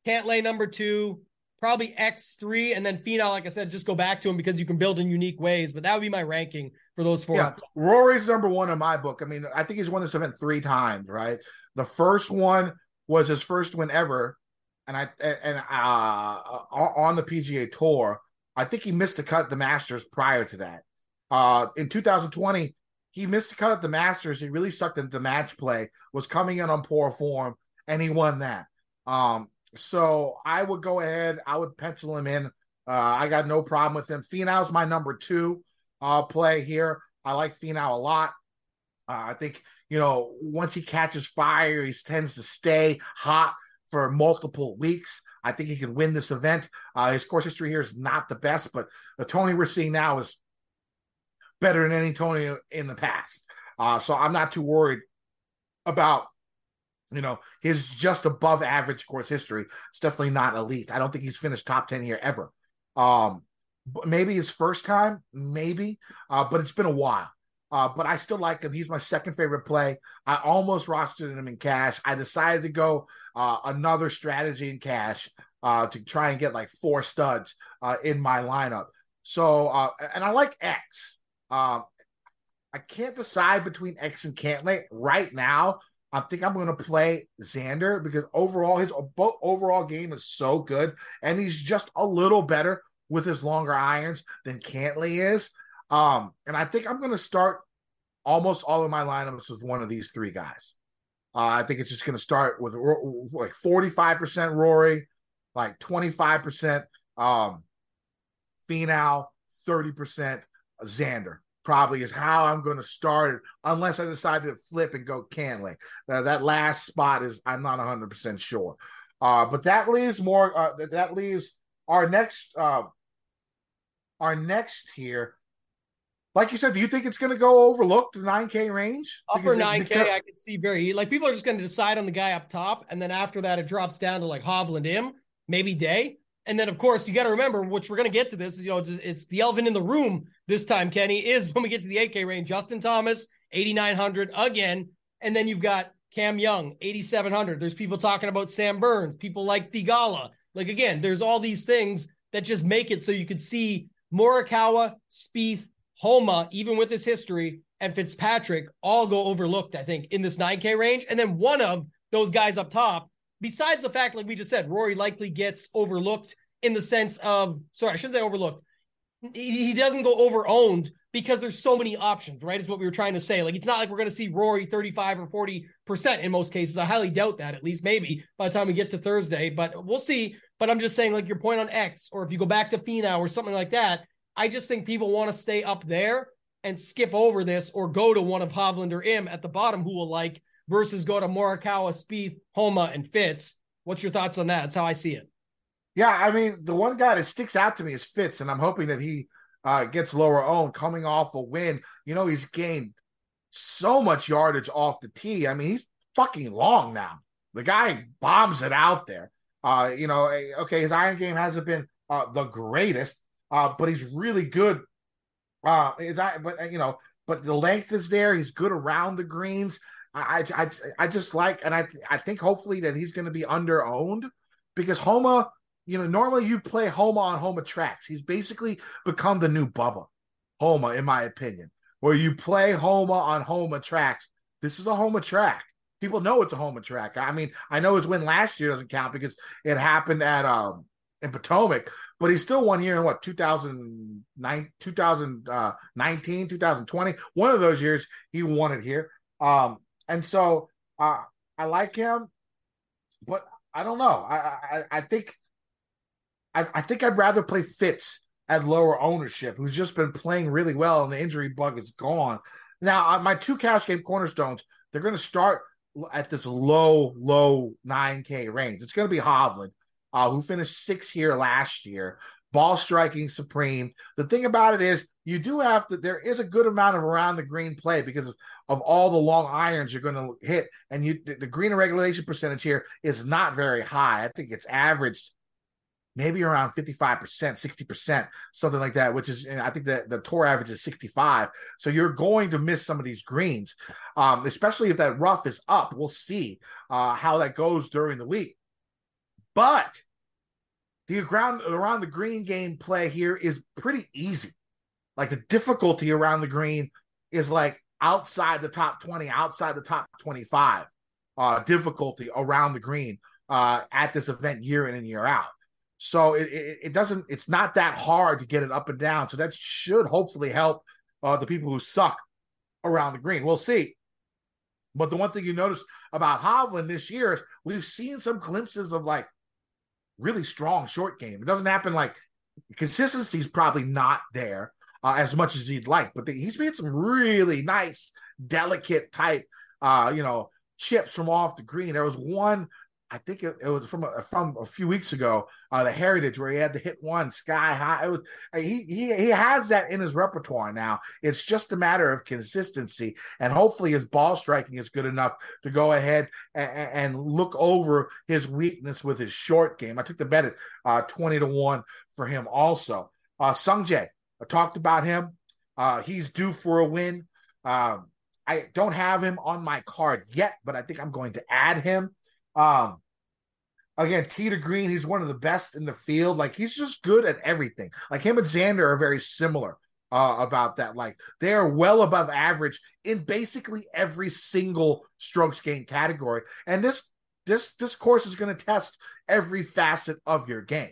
Cantlay number two, probably X3, and then Finau, like I said, just go back to him because you can build in unique ways. But that would be my ranking for those four. Yeah, Rory's number one in my book. I mean, I think he's won this event three times, right? The first one was his first win ever, and I and uh on the PGA Tour. I think he missed a cut the Masters prior to that. Uh, in 2020, he missed a cut at the Masters. He really sucked the match play, was coming in on poor form, and he won that. Um, so I would go ahead. I would pencil him in. Uh, I got no problem with him. Finau's my number two uh, play here. I like Finau a lot. Uh, I think you know once he catches fire, he tends to stay hot for multiple weeks. I think he can win this event. Uh, his course history here is not the best, but the Tony we're seeing now is better than any Tony in the past. Uh, so I'm not too worried about you know his just above average course history. It's definitely not elite. I don't think he's finished top ten here ever. Um, maybe his first time, maybe, uh, but it's been a while. Uh, but I still like him. He's my second favorite play. I almost rostered him in cash. I decided to go uh, another strategy in cash uh, to try and get like four studs uh, in my lineup. So, uh, and I like X. Um, I can't decide between X and Cantlay right now. I think I'm going to play Xander because overall his overall game is so good, and he's just a little better with his longer irons than Cantlay is. Um, and I think I'm going to start almost all of my lineups with one of these three guys. Uh, I think it's just going to start with like 45% Rory, like 25% um, Finau, 30% Xander. Probably is how I'm going to start it, unless I decide to flip and go Cantlay. Uh, that last spot is I'm not 100 percent sure, uh, but that leaves more. Uh, that leaves our next uh, our next tier like you said, do you think it's going to go overlooked the 9K range? Upper 9K, because... I could see very like people are just going to decide on the guy up top, and then after that, it drops down to like Hovland, him, maybe Day, and then of course you got to remember, which we're going to get to this. is, You know, it's the elephant in the room this time. Kenny is when we get to the 8K range. Justin Thomas, 8,900 again, and then you've got Cam Young, 8,700. There's people talking about Sam Burns, people like Theegala. Like again, there's all these things that just make it so you could see Morikawa, Spieth, Homa, even with his history, and Fitzpatrick all go overlooked, I think, in this 9K range. And then one of those guys up top, besides the fact, like we just said, Rory likely gets overlooked in the sense of, sorry, I shouldn't say overlooked. He, he doesn't go over owned because there's so many options, right? Is what we were trying to say. Like, it's not like we're going to see Rory 35 or 40% in most cases. I highly doubt that, at least maybe by the time we get to Thursday, but we'll see. But I'm just saying, like, your point on X, or if you go back to Finau or something like that, I just think people want to stay up there and skip over this or go to one of Hovland or Im at the bottom who will like versus go to Morikawa, Spieth, Homa, and Fitz. What's your thoughts on that? That's how I see it. Yeah, I mean, the one guy that sticks out to me is Fitz, and I'm hoping that he uh, gets lower owned coming off a win. You know, he's gained so much yardage off the tee. I mean, he's fucking long now. The guy bombs it out there. Uh, you know, eh, okay, his iron game hasn't been uh, the greatest, uh, but he's really good. Uh, that, but uh, you know, but the length is there. He's good around the greens. I, I, I just like, and I, I think hopefully that he's going to be under owned because Homa, you know, normally you play Homa on Homa tracks. He's basically become the new Bubba Homa, in my opinion, where you play Homa on Homa tracks. This is a Homa track. People know it's a Homa track. I mean, I know his win last year doesn't count because it happened at um in Potomac, but he's still one year in what 2009 2019 2020 one of those years he won it here um and so uh i like him but i don't know. I i, I think I, I think i'd rather play fitz at lower ownership who's just been playing really well and the injury bug is gone. Now uh, my two cash game cornerstones they're going to start at this low low 9k range. It's going to be hovland uh, who finished sixth here last year. Ball striking supreme. The thing about it is, you do have to. There is a good amount of around the green play because of, of all the long irons you're going to hit, and you the, the green regulation percentage here is not very high. I think it's averaged maybe around 55%, 60%, something like that, which is, I think that the tour average is 65. So you're going to miss some of these greens, um, especially if that rough is up. We'll see uh, how that goes during the week. But the ground around the green game play here is pretty easy. Like the difficulty around the green is like outside the top 20, outside the top 25 uh, difficulty around the green uh, at this event year in and year out. So it, it, it, doesn't, it's not that hard to get it up and down. So that should hopefully help uh, the people who suck around the green. We'll see. But the one thing you notice about Hovland this year is we've seen some glimpses of like really strong short game. It doesn't happen like consistency is probably not there uh, as much as he'd like, but the, he's made some really nice, delicate type, uh, you know, chips from off the green. There was one I think it, it, was from a, from a few weeks ago, uh, the Heritage, where he had to hit one sky high. It was uh, he he he has that in his repertoire now. It's just a matter of consistency, and hopefully his ball striking is good enough to go ahead and, and look over his weakness with his short game. I took the bet at uh, twenty to one for him. Also, uh, Sungjae, I talked about him. Uh, he's due for a win. Um, I don't have him on my card yet, but I think I'm going to add him. Um, again, to Green, he's one of the best in the field. Like he's just good at everything. Like him and Xander are very similar uh, about that. Like they are well above average in basically every single strokes gain category. And this this this course is going to test every facet of your game.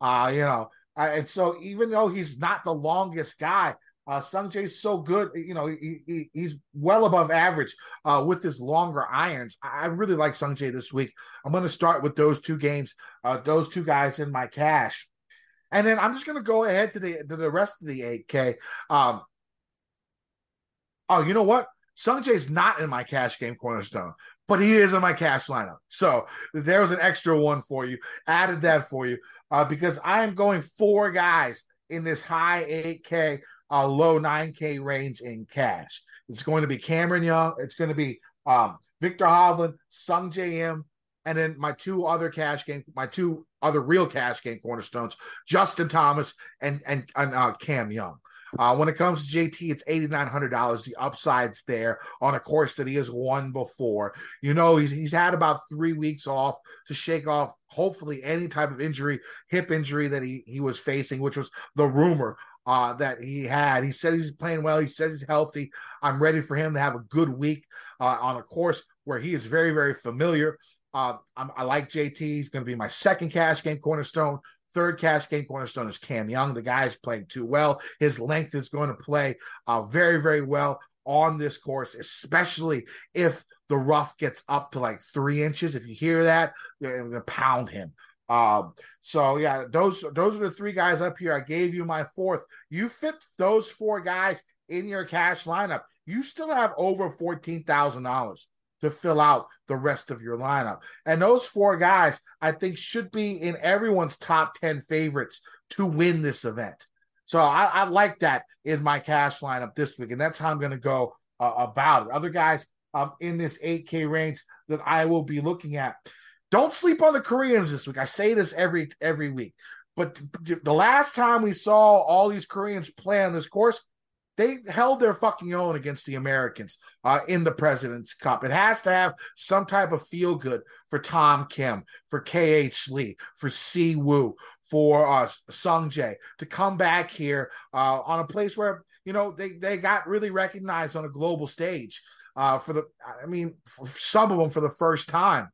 Uh, you know, and so even though he's not the longest guy, uh, Sungjae's so good, you know, he, he, he's well above average uh, with his longer irons. I really like Sungjae this week. I'm going to start with those two games, uh, those two guys in my cash, and then I'm just going to go ahead to the to the rest of the 8K. Um, oh, you know what? Sungjae's not in my cash game cornerstone, but he is in my cash lineup. So there's an extra one for you. Added that for you uh, because I am going four guys in this high 8K a low 9K range in cash. It's going to be Cameron Young. It's going to be um, Viktor Hovland, Sungjae Im, and then my two other cash game, my two other real cash game cornerstones, Justin Thomas and and, and uh, Cam Young. Uh, when it comes to JT, it's eighty nine hundred dollars. The upside's there on a course that he has won before. You know, he's he's had about three weeks off to shake off hopefully any type of injury, hip injury that he he was facing, which was the rumor uh, that he had. He said he's playing well. He says he's healthy. I'm ready for him to have a good week uh, on a course where he is very, very familiar. Uh, i like JT. He's going to be my second cash game cornerstone. Third cash game cornerstone is Cam Young. The guy is playing too well. His length is going to play uh, very, very well on this course, especially if the rough gets up to like three inches. If you hear that, they're going to pound him. Um, so yeah, those those are the three guys up here. I gave you my fourth. You fit those four guys in your cash lineup. You still have over fourteen thousand dollars to fill out the rest of your lineup. And those four guys, I think, should be in everyone's top 10 favorites to win this event. So I, I like that in my cash lineup this week. And that's how I'm going to go uh, about it. Other guys um, in this 8K range that I will be looking at. Don't sleep on the Koreans this week. I say this every every week. But the last time we saw all these Koreans play on this course, they held their fucking own against the Americans uh, in the President's Cup. It has to have some type of feel good for Tom Kim, for KH Lee, for Si Woo, for uh, Sung Jae to come back here uh, on a place where you know they they got really recognized on a global stage uh, for the. I mean, some of them for the first time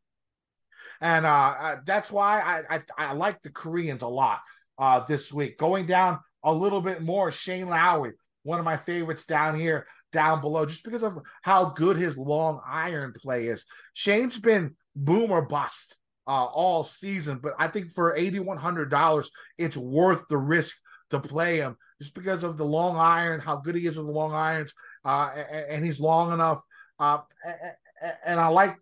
and uh, that's why I, I, I like the Koreans a lot uh, this week. Going down a little bit more, Shane Lowry, one of my favorites down here, down below, just because of how good his long iron play is. Shane's been boom or bust uh, all season, but I think for eighty one hundred dollars, it's worth the risk to play him just because of the long iron, how good he is with the long irons, uh, and, and, he's long enough. Uh, and I like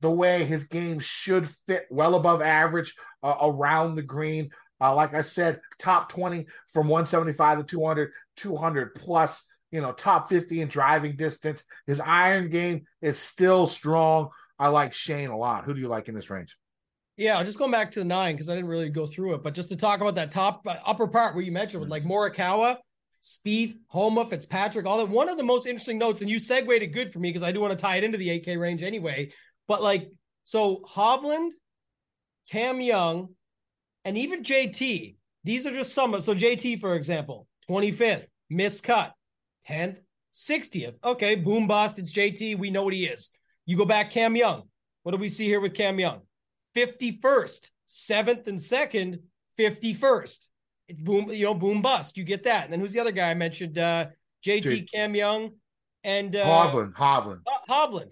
the way his game should fit well above average uh, around the green. Uh, like I said, top 20 from 175 to 200, 200 plus, you know, top 50 in driving distance. His iron game is still strong. I like Shane a lot. Who do you like in this range? Yeah, I'll just going back to the nine because I didn't really go through it, but just to talk about that top uh, upper part where you mentioned with like Morikawa, Spieth, Homa, Fitzpatrick, all that. One of the most interesting notes, and you segued it good for me because I do want to tie it into the 8K range anyway. But like, so Hovland, Cam Young, and even JT, these are just some. So JT, for example, 25th, miscut, 10th, 60th. Okay, boom bust. It's JT. We know what he is. You go back, Cam Young. What do we see here with Cam Young? 51st, seventh and second, 51st. It's boom, you know, boom bust. You get that. And then who's the other guy I mentioned? Uh, JT J- Cam Young, and uh, Hovland. Hovland. Hovland.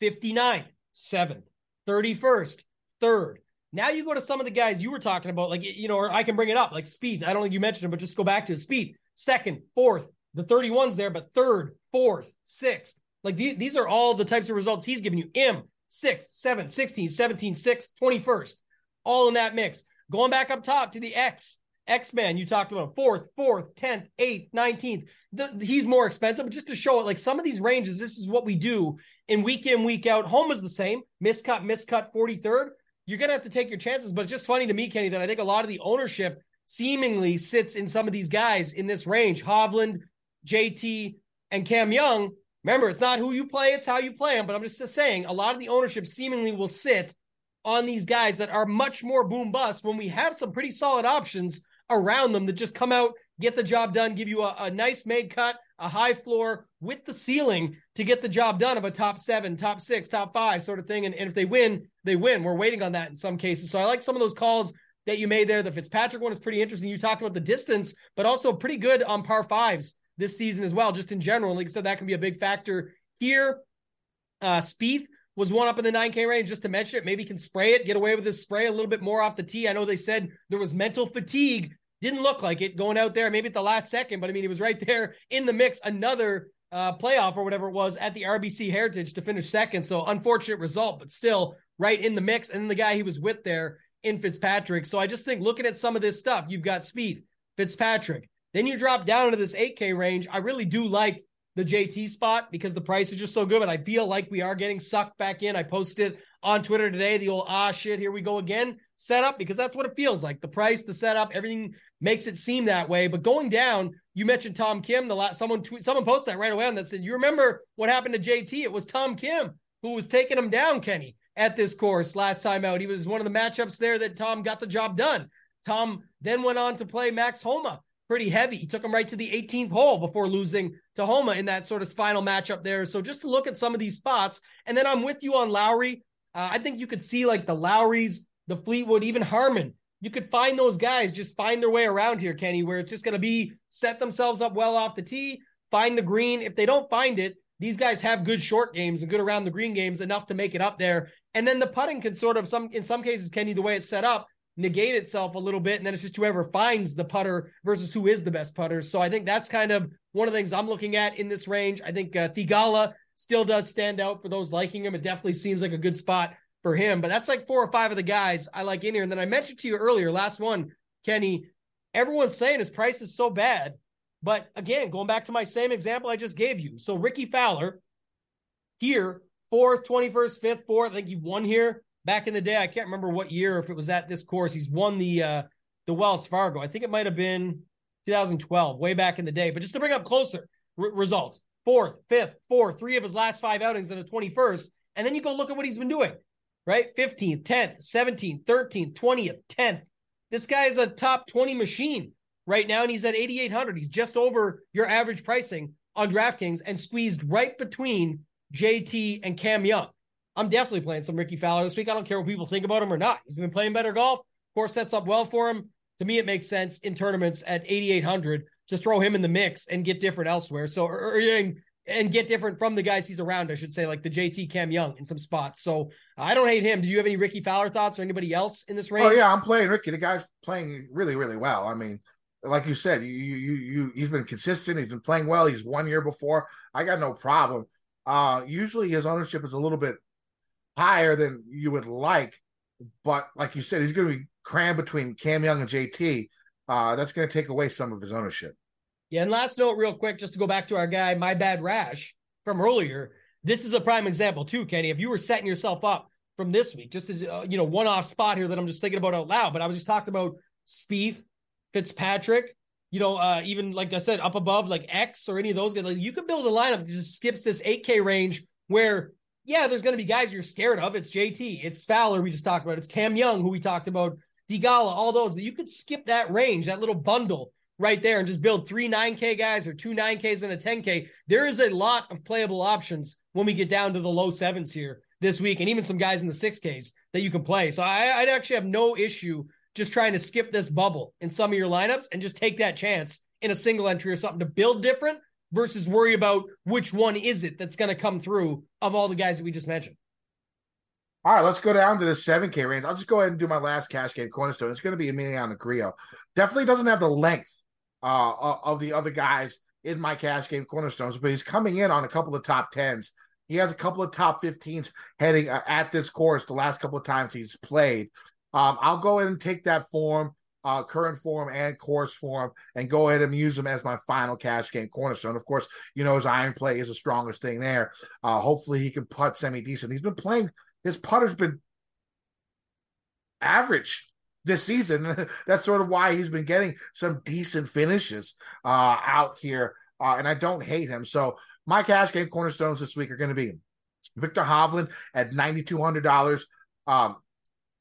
59, 7th, 31st, 3rd. Now you go to some of the guys you were talking about, like, you know, or I can bring it up, like Spieth. I don't think you mentioned it, but just go back to the Spieth. Second, fourth, the 31's there, but third, fourth, sixth. Like these, these are all the types of results he's giving you. Im, 6th, 7th, 16th, 17th, 6th, 21st, all in that mix. Going back up top to the X, X Man, you talked about fourth, fourth, 10th, 8th, 19th. The, he's more expensive, but just to show it, like some of these ranges, this is what we do in week in, week out. Home is the same miscut, miscut, 43rd. You're going to have to take your chances, but it's just funny to me, Kenny, that I think a lot of the ownership seemingly sits in some of these guys in this range Hovland, JT, and Cam Young. Remember, it's not who you play, it's how you play them. But I'm just saying, a lot of the ownership seemingly will sit on these guys that are much more boom bust when we have some pretty solid options around them that just come out, get the job done, give you a, a nice made cut, a high floor with the ceiling to get the job done of a top seven, top six, top five sort of thing. And, and if they win, they win. We're waiting on that in some cases. So I like some of those calls that you made there. The Fitzpatrick one is pretty interesting. You talked about the distance, but also pretty good on par fives this season as well, just in general. Like I said, that can be a big factor here. Uh, Spieth was one up in the 9K range, just to mention it. Maybe can spray it, get away with this spray a little bit more off the tee. I know they said there was mental fatigue. Didn't look like it going out there, maybe at the last second, but I mean, he was right there in the mix. Another uh, playoff or whatever it was at the RBC Heritage to finish second. So unfortunate result, but still right in the mix. And the guy he was with there in Fitzpatrick. So I just think looking at some of this stuff, you've got Spieth, Fitzpatrick. Then you drop down into this 8K range. I really do like the JT spot because the price is just so good. But I feel like we are getting sucked back in. I posted on Twitter today the old ah shit, here we go again setup because that's what it feels like. The price, the setup, everything makes it seem that way. But going down, you mentioned Tom Kim. The last someone tweet, someone posted that right away on that said, "You remember what happened to JT? It was Tom Kim who was taking him down, Kenny, at this course last time out. He was one of the matchups there that Tom got the job done. Tom then went on to play Max Homa pretty heavy. He took him right to the 18th hole before losing to Homa in that sort of final matchup there. So just to look at some of these spots, and then I'm with you on Lowry. Uh, I think you could see like the Lowrys, the Fleetwood, even Harman. You could find those guys just find their way around here, Kenny, where it's just going to be set themselves up well off the tee, find the green. If they don't find it, these guys have good short games and good around the green games enough to make it up there. And then the putting can sort of some in some cases, Kenny, the way it's set up, negate itself a little bit, and then it's just whoever finds the putter versus who is the best putter. So I think that's kind of one of the things I'm looking at in this range. I think uh, Theegala still does stand out for those liking him. It definitely seems like a good spot for him, but that's like four or five of the guys I like in here. And then I mentioned to you earlier, last one, Kenny, everyone's saying his price is so bad. But again, going back to my same example I just gave you. So Rickie Fowler here, fourth, 21st, fifth, fourth. I think he won here back in the day. I can't remember what year, if it was at this course. He's won the uh the Wells Fargo. I think it might have been 2012, way back in the day. But just to bring up closer r- results, fourth, fifth, fourth, three of his last five outings in the 21st. And then you go look at what he's been doing, right? 15th, 10th, 17th, 13th, 20th, 10th. This guy is a top 20 machine right now, and he's at 8,800. He's just over your average pricing on DraftKings and squeezed right between JT and Cam Young. I'm definitely playing some Rickie Fowler this week. I don't care what people think about him or not. He's been playing better golf. Of course, sets up well for him. To me, it makes sense in tournaments at 8,800 to throw him in the mix and get different elsewhere. So, or, and get different from the guys he's around, I should say, like the JT Cam Young in some spots. So I don't hate him. Do you have any Rickie Fowler thoughts or anybody else in this range? Oh yeah, I'm playing Rickie. The guy's playing really, really well. I mean, like you said, you you you he's been consistent. He's been playing well. He's one year before. I got no problem. Uh, usually his ownership is a little bit higher than you would like. But like you said, he's going to be crammed between Cam Young and JT. Uh, that's going to take away some of his ownership. Yeah, and last note, real quick, just to go back to our guy, my bad rash from earlier. This is a prime example too, Kenny. If you were setting yourself up from this week, just a uh, you know one-off spot here that I'm just thinking about out loud, but I was just talking about Spieth, Fitzpatrick, you know, uh, even like I said, up above like X or any of those guys, like you could build a lineup that just skips this 8K range where yeah, there's going to be guys you're scared of. It's JT, it's Fowler, we just talked about, it's Cam Young, who we talked about, Theegala, all those, but you could skip that range, that little bundle right there, and just build three 9K guys or two 9Ks and a 10K. There is a lot of playable options when we get down to the low sevens here this week, and even some guys in the 6Ks that you can play. So I, I'd actually have no issue just trying to skip this bubble in some of your lineups and just take that chance in a single entry or something to build different versus worry about which one is it that's going to come through of all the guys that we just mentioned. All right, let's go down to the 7K range. I'll just go ahead and do my last cash game cornerstone. It's going to be Emiliano Grillo. Definitely doesn't have the length uh, of the other guys in my cash game cornerstones, but he's coming in on a couple of top 10s. He has a couple of top 15s heading uh, at this course the last couple of times he's played. Um, I'll go ahead and take that form, uh, current form and course form, and go ahead and use him as my final cash game cornerstone. Of course, you know his iron play is the strongest thing there. Uh, hopefully, he can putt semi decent. He's been playing his putter's been average this season. That's sort of why he's been getting some decent finishes uh, out here. Uh, and I don't hate him. So my cash game cornerstones this week are going to be Viktor Hovland at $9,200, um,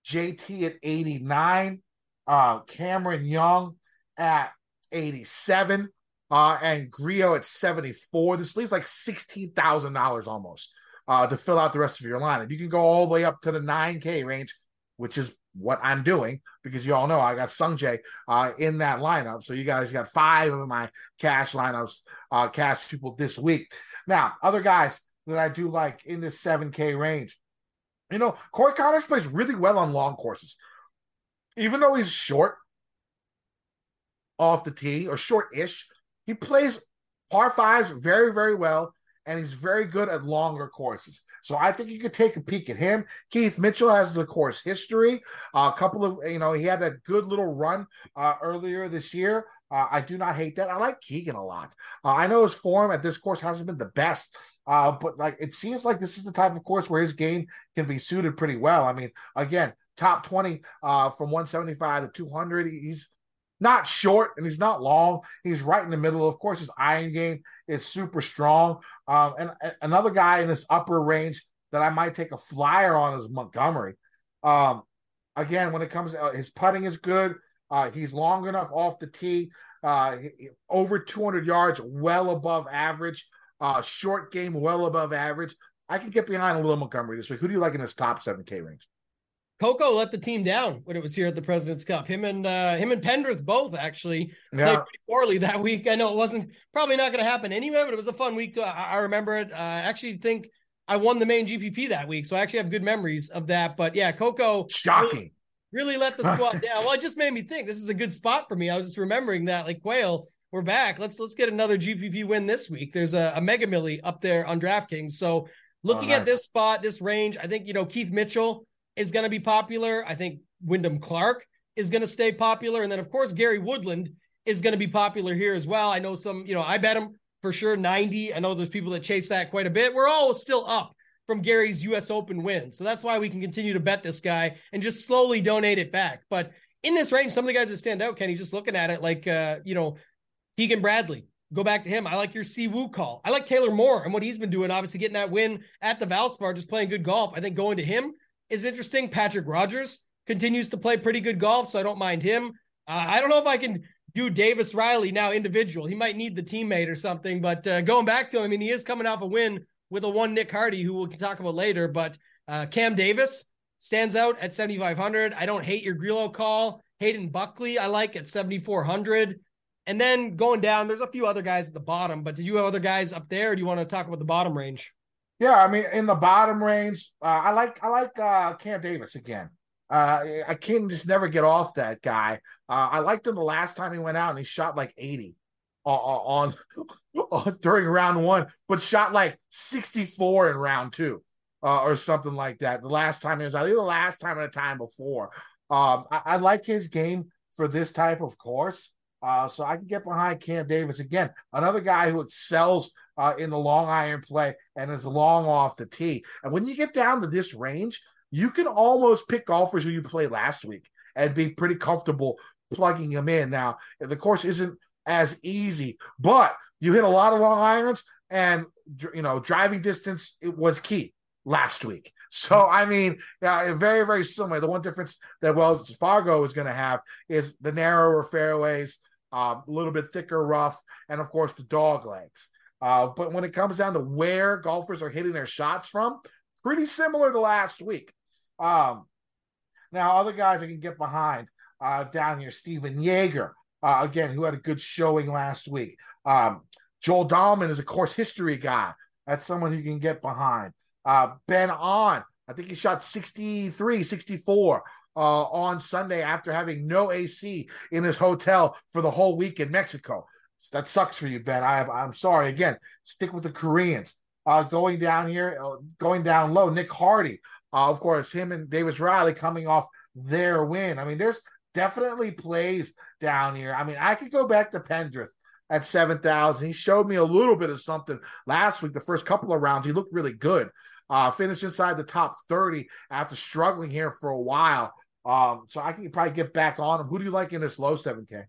JT at 89, uh, Cameron Young at 87, uh, and Grillo at 74. This leaves like $16,000 almost uh, to fill out the rest of your lineup. You can go all the way up to the 9K range, which is what I'm doing because you all know I got Sungjae uh, in that lineup. So you guys got five of my cash lineups, uh, cash people this week. Now, other guys that I do like in this 7K range. You know, Corey Conners plays really well on long courses. Even though he's short off the tee or short ish, he plays par fives very, very well and he's very good at longer courses. So I think you could take a peek at him. Keith Mitchell has the course history. Uh, a couple of, you know, he had a good little run uh, earlier this year. Uh, I do not hate that. I like Keegan a lot. Uh, I know his form at this course hasn't been the best, uh, but like it seems like this is the type of course where his game can be suited pretty well. I mean, again, top 20 uh, from 175 to 200. He's not short and he's not long. He's right in the middle. Of course, his iron game is super strong. Um, and, another guy in this upper range that I might take a flyer on is Montgomery. Um, again, when it comes, uh, his putting is good. Uh, he's long enough off the tee, uh, over 200 yards, well above average. Uh, short game, well above average. I can get behind a little Montgomery this week. Who do you like in this top 7K range? Coco let the team down when it was here at the President's Cup. Him and uh, him and Pendrith both actually yeah. played pretty poorly that week. I know it wasn't probably not going to happen anyway, but it was a fun week. To I, I remember it. Uh, I actually think I won the main GPP that week, so I actually have good memories of that. But yeah, Coco shocking. Really, really let the squad down. Well, it just made me think this is a good spot for me. I was just remembering that like Quail, we're back. Let's let's get another GPP win this week. There's a, a mega milli up there on DraftKings. So looking oh, nice. at this spot, this range, I think you know Keith Mitchell is going to be popular. I think Wyndham Clark is going to stay popular. And then, of course, Gary Woodland is going to be popular here as well. I know some, you know, I bet him for sure 90. I know there's people that chase that quite a bit. We're all still up from Gary's US Open win. So that's why we can continue to bet this guy and just slowly donate it back. But in this range, some of the guys that stand out, Kenny, just looking at it like, uh, you know, Keegan Bradley, go back to him. I like your Si Woo call. I like Taylor Moore and what he's been doing, obviously getting that win at the Valspar, just playing good golf. I think going to him is interesting. Patrick Rodgers continues to play pretty good golf, so I don't mind him. Uh, I don't know if I can do Davis Riley now individual. He might need the teammate or something, but uh, going back to him, I mean, he is coming off a win with a one Nick Hardy, who we'll talk about later. But uh, Cam Davis stands out at 7,500. I don't hate your Grillo call. Hayden Buckley, I like at 7,400. And then going down, there's a few other guys at the bottom, but did you have other guys up there? do you want to talk about the bottom range? Yeah, I mean, in the bottom range, uh, I like I like uh, Cam Davis again. Uh, I can just never get off that guy. Uh, I liked him the last time he went out and he shot like 80 on, on, on during round one, but shot like 64 in round two uh, or something like that. The last time he was out, the last time or the time before. Um, I, I like his game for this type of course. Uh, so I can get behind Cam Davis again, another guy who excels uh, in the long iron play and is long off the tee. And when you get down to this range, you can almost pick golfers who you played last week and be pretty comfortable plugging them in. Now, the course isn't as easy, but you hit a lot of long irons, and you know driving distance it was key last week. So I mean, uh, very very similar. The one difference that Wells Fargo is going to have is the narrower fairways, uh, a little bit thicker rough, and of course the dog legs. Uh, but when it comes down to where golfers are hitting their shots from, pretty similar to last week. Um, now, other guys I can get behind uh, down here, Stephan Jaeger, uh, again, who had a good showing last week. Um, Joel Dahmen is a course history guy. That's someone who can get behind. Uh, Ben An, I think he shot 63, 64 uh, on Sunday after having no AC in his hotel for the whole week in Mexico. That sucks for you, Ben. I, I'm sorry. Again, stick with the Koreans. Uh, going down here, uh, going down low, Nick Hardy. Uh, of course, him and Davis Riley coming off their win. I mean, there's definitely plays down here. I mean, I could go back to Pendrith at 7,000. He showed me a little bit of something last week. The first couple of rounds, he looked really good. Uh, finished inside the top 30 after struggling here for a while. Um, so I can probably get back on him. Who do you like in this low 7K?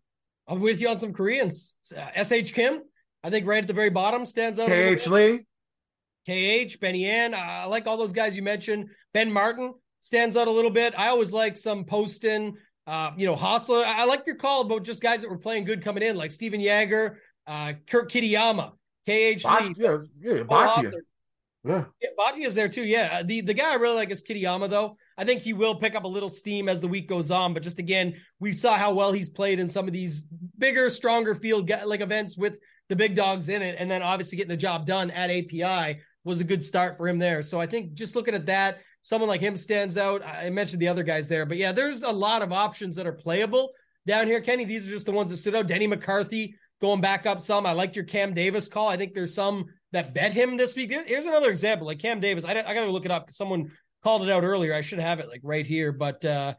I'm with you on some Koreans. Uh, SH Kim, I think right at the very bottom stands out. KH Lee. KH, Benny An. I like all those guys you mentioned. Ben Martin stands out a little bit. I always like some Poston, uh, you know, Hossler. I, I like your call about just guys that were playing good coming in, like Stephan Jaeger, uh, Kurt Kitayama, KH Lee. Yeah, yeah. Yeah. yeah Bhatia is there too. Yeah. The the guy I really like is Kitayama, though. I think he will pick up a little steam as the week goes on. But just again, we saw how well he's played in some of these bigger, stronger field like events with the big dogs in it. And then obviously getting the job done at API was a good start for him there. So I think just looking at that, someone like him stands out. I mentioned the other guys there, but yeah, there's a lot of options that are playable down here, Kenny. These are just the ones that stood out. Denny McCarthy going back up some. I liked your Cam Davis call. I think there's some that bet him this week. Here's another example, like Cam Davis. I, I got to look it up. Someone called it out earlier. I should have it like right here, but uh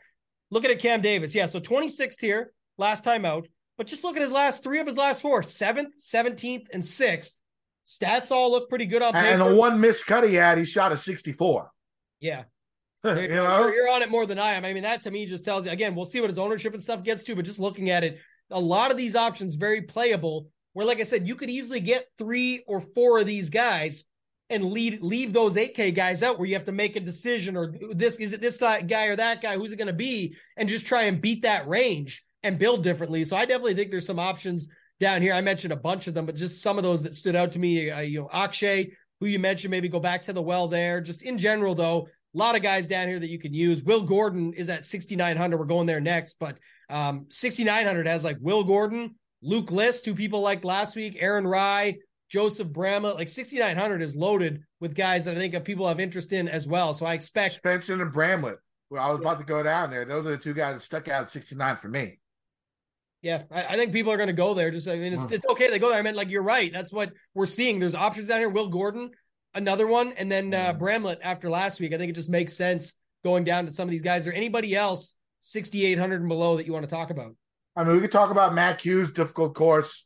looking at Cam Davis. Yeah, so 26th here, last time out. But just look at his last three of his last four, seventh, 17th, and sixth. Stats all look pretty good on paper. And the one missed cut he had, he shot a 64. Yeah. you know, you're, you're, on it more than I am. I mean, that to me just tells you again, we'll see what his ownership and stuff gets to, but just looking at it, a lot of these options very playable. Where, like I said, you could easily get three or four of these guys and lead leave those 8K guys out where you have to make a decision or this is it this guy or that guy, who's it going to be, and just try and beat that range and build differently. So I definitely think there's some options down here. I mentioned a bunch of them, but just some of those that stood out to me. Uh, you know, Akshay, who you mentioned, maybe go back to the well there. Just in general, though, a lot of guys down here that you can use. Will Gordon is at 6,900. We're going there next, but um, 6,900 has like Will Gordon, Luke List, two people like last week, Aaron Rai, Joseph Bramlett. Like 6,900 is loaded with guys that I think people have interest in as well. So I expect Spencer and Bramlett. Well, I was about to go down there. Those are the two guys that stuck out at 69 for me. Yeah, I, I, think people are going to go there. Just I mean, it's, it's okay they go there. I mean, like you're right. That's what we're seeing. There's options down here. Will Gordon, another one, and then uh, Bramlett after last week. I think it just makes sense going down to some of these guys or anybody else 6,800 and below that you want to talk about. I mean, we could talk about Matt Hughes, difficult course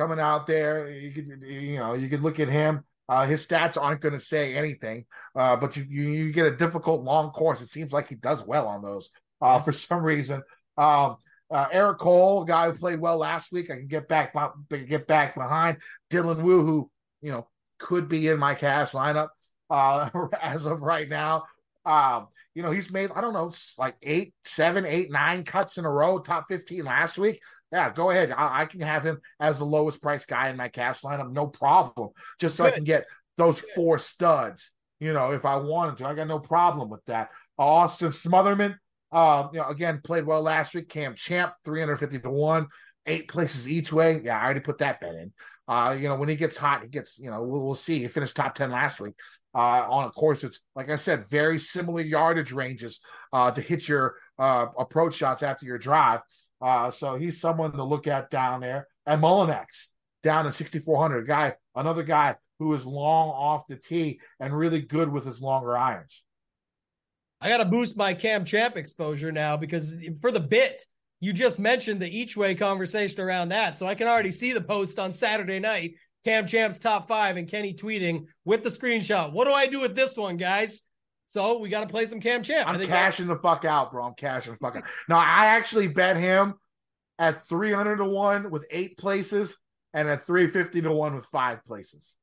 coming out there. You could, you know, you could look at him. Uh, his stats aren't going to say anything, uh, but you, you, you get a difficult long course. It seems like he does well on those uh, for some reason. Um, uh, Eric Cole, guy who played well last week, I can get back get back behind Dylan Wu, who you know could be in my cash lineup uh, as of right now. Um, you know, he's made I don't know like eight, seven, eight, nine cuts in a row, top fifteen last week. Yeah, go ahead. I, I can have him as the lowest price guy in my cash lineup, no problem. Just so Good. I can get those four studs. You know, if I wanted to, I got no problem with that. Austin Smotherman, uh, you know, again, played well last week. Cam Champ, 350 to 1, eight places each way. Yeah, I already put that bet in. Uh, you know, when he gets hot, he gets, you know, we'll, we'll see. He finished top 10 last week uh, on a course that's, like I said, very similar yardage ranges uh, to hit your uh, approach shots after your drive. Uh, so he's someone to look at down there. And Mullinax down at 6,400. Guy, another guy who is long off the tee and really good with his longer irons. I got to boost my Cam Champ exposure now because for the bit, you just mentioned the each way conversation around that. So I can already see the post on Saturday night, Cam Champ's top five, and Kenny tweeting with the screenshot. What do I do with this one, guys? So we got to play some Cam Champ. I'm cashing the fuck out, bro. I'm cashing the fuck out. Now I actually bet him at 300 to one with eight places and at 350 to one with five places.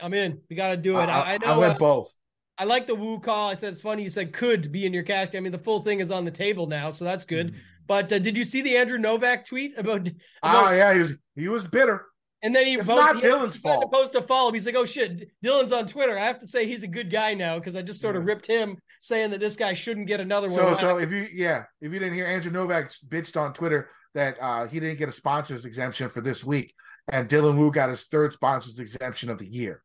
I'm in. We got to do it. I, I, know. I went uh, both. I like the Wu call. I said it's funny. You said could be in your cash. I mean, the full thing is on the table now, so that's good. Mm. But uh, did you see the Andrew Novak tweet about? about oh yeah, he was he was bitter. And then he it's posted, not Dylan's he fault. To post a follow. He's like, "Oh shit, Dylan's on Twitter. I have to say he's a good guy now because I just sort of ripped him saying that this guy shouldn't get another one." So, so if you yeah, if you didn't hear Andrew Novak bitched on Twitter that uh, he didn't get a sponsors exemption for this week, and Dylan Wu got his third sponsors exemption of the year.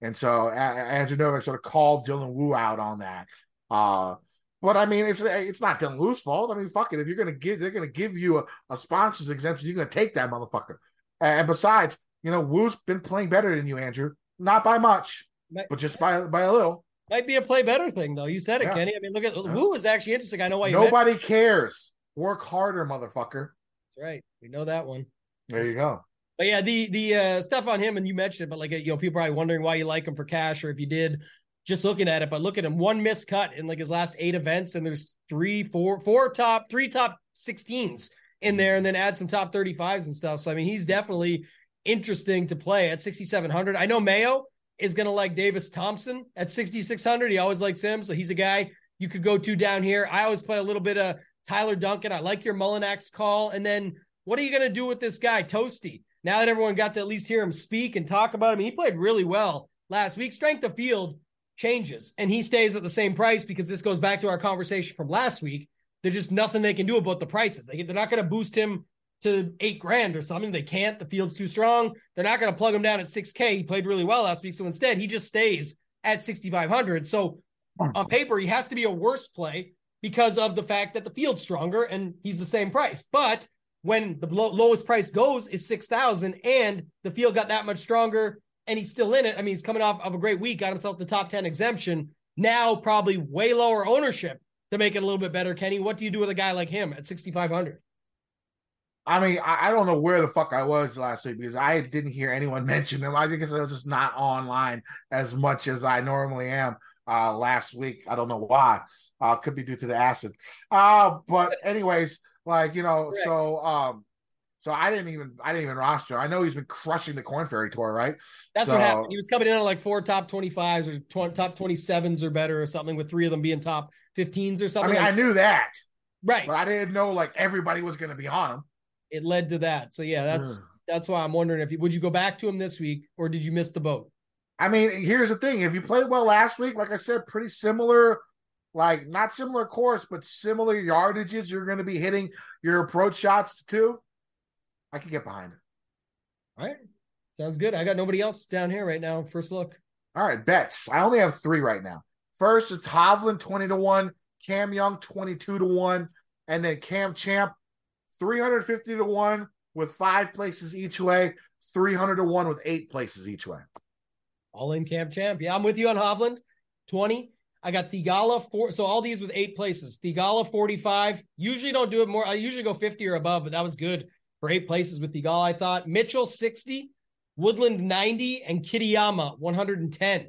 And so uh, Andrew Novak sort of called Dylan Wu out on that. Uh, but I mean, it's it's not Dylan Wu's fault. I mean, fuck it. If you're gonna give, they're gonna give you a, a sponsors exemption. You're gonna take that motherfucker. And besides, you know, Wu's been playing better than you, Andrew. Not by much, might, but just by by a little. Might be a play better thing, though. You said it, yeah. Kenny. I mean, look at yeah. Wu is actually interesting. I know why. Nobody cares. Work harder, motherfucker. That's right. We know that one. There you go. But yeah, the the uh, stuff on him, and you mentioned it, but like you know, people are probably wondering why you like him for cash, or if you did, just looking at it. But look at him, one missed cut in like his last eight events, and there's three, four, four top, three top 16s in mm-hmm. there, and then add some top 35s and stuff. So I mean, he's definitely interesting to play at 6,700. I know Mayo is going to like Davis Thompson at 6,600. He always likes him, so he's a guy you could go to down here. I always play a little bit of Tyler Duncan. I like your Mullinax call, and then what are you going to do with this guy, Tosti? now that everyone got to at least hear him speak and talk about him, he played really well last week. Strength of field changes and he stays at the same price because this goes back to our conversation from last week. There's just nothing they can do about the prices. They, they're not going to boost him to eight grand or something. They can't. The field's too strong. They're not going to plug him down at 6K. He played really well last week. So instead, he just stays at 6,500. So on paper, he has to be a worse play because of the fact that the field's stronger and he's the same price. But when the lowest price goes is 6,000 and the field got that much stronger and he's still in it. I mean, he's coming off of a great week, got himself the top 10 exemption. Now, probably way lower ownership to make it a little bit better. Kenny, what do you do with a guy like him at 6,500? I mean, I, don't know where the fuck I was last week because I didn't hear anyone mention him. I think I was just not online as much as I normally am uh, last week. I don't know why. Uh, could be due to the acid. Uh, but anyways, like, you know, Correct. so um so I didn't even I didn't even roster. I know he's been crushing the Corn Ferry tour, right? That's so, what happened. He was coming in on like four top 25s or tw- top 27s or better or something with three of them being top 15s or something. I mean, like I knew that. Right. But I didn't know like everybody was going to be on him. It led to that. So yeah, that's that's why I'm wondering if you would you go back to him this week or did you miss the boat? I mean, here's the thing. If you played well last week, like I said, pretty similar like not similar course, but similar yardages you're going to be hitting your approach shots to, I can get behind it. All right. Sounds good. I got nobody else down here right now. First look. All right. Bets. I only have three right now. First, it's Hovland 20 to 1, Cam Young 22 to 1, and then Cam Champ 350 to 1 with five places each way, 300 to 1 with eight places each way. All in Cam Champ. Yeah, I'm with you on Hovland 20. I got Theegala four. So all these with eight places. Theegala 45. Usually don't do it more. I usually go 50 or above, but that was good for eight places with Theegala, I thought. Mitchell 60, Woodland 90, and Kitayama 110.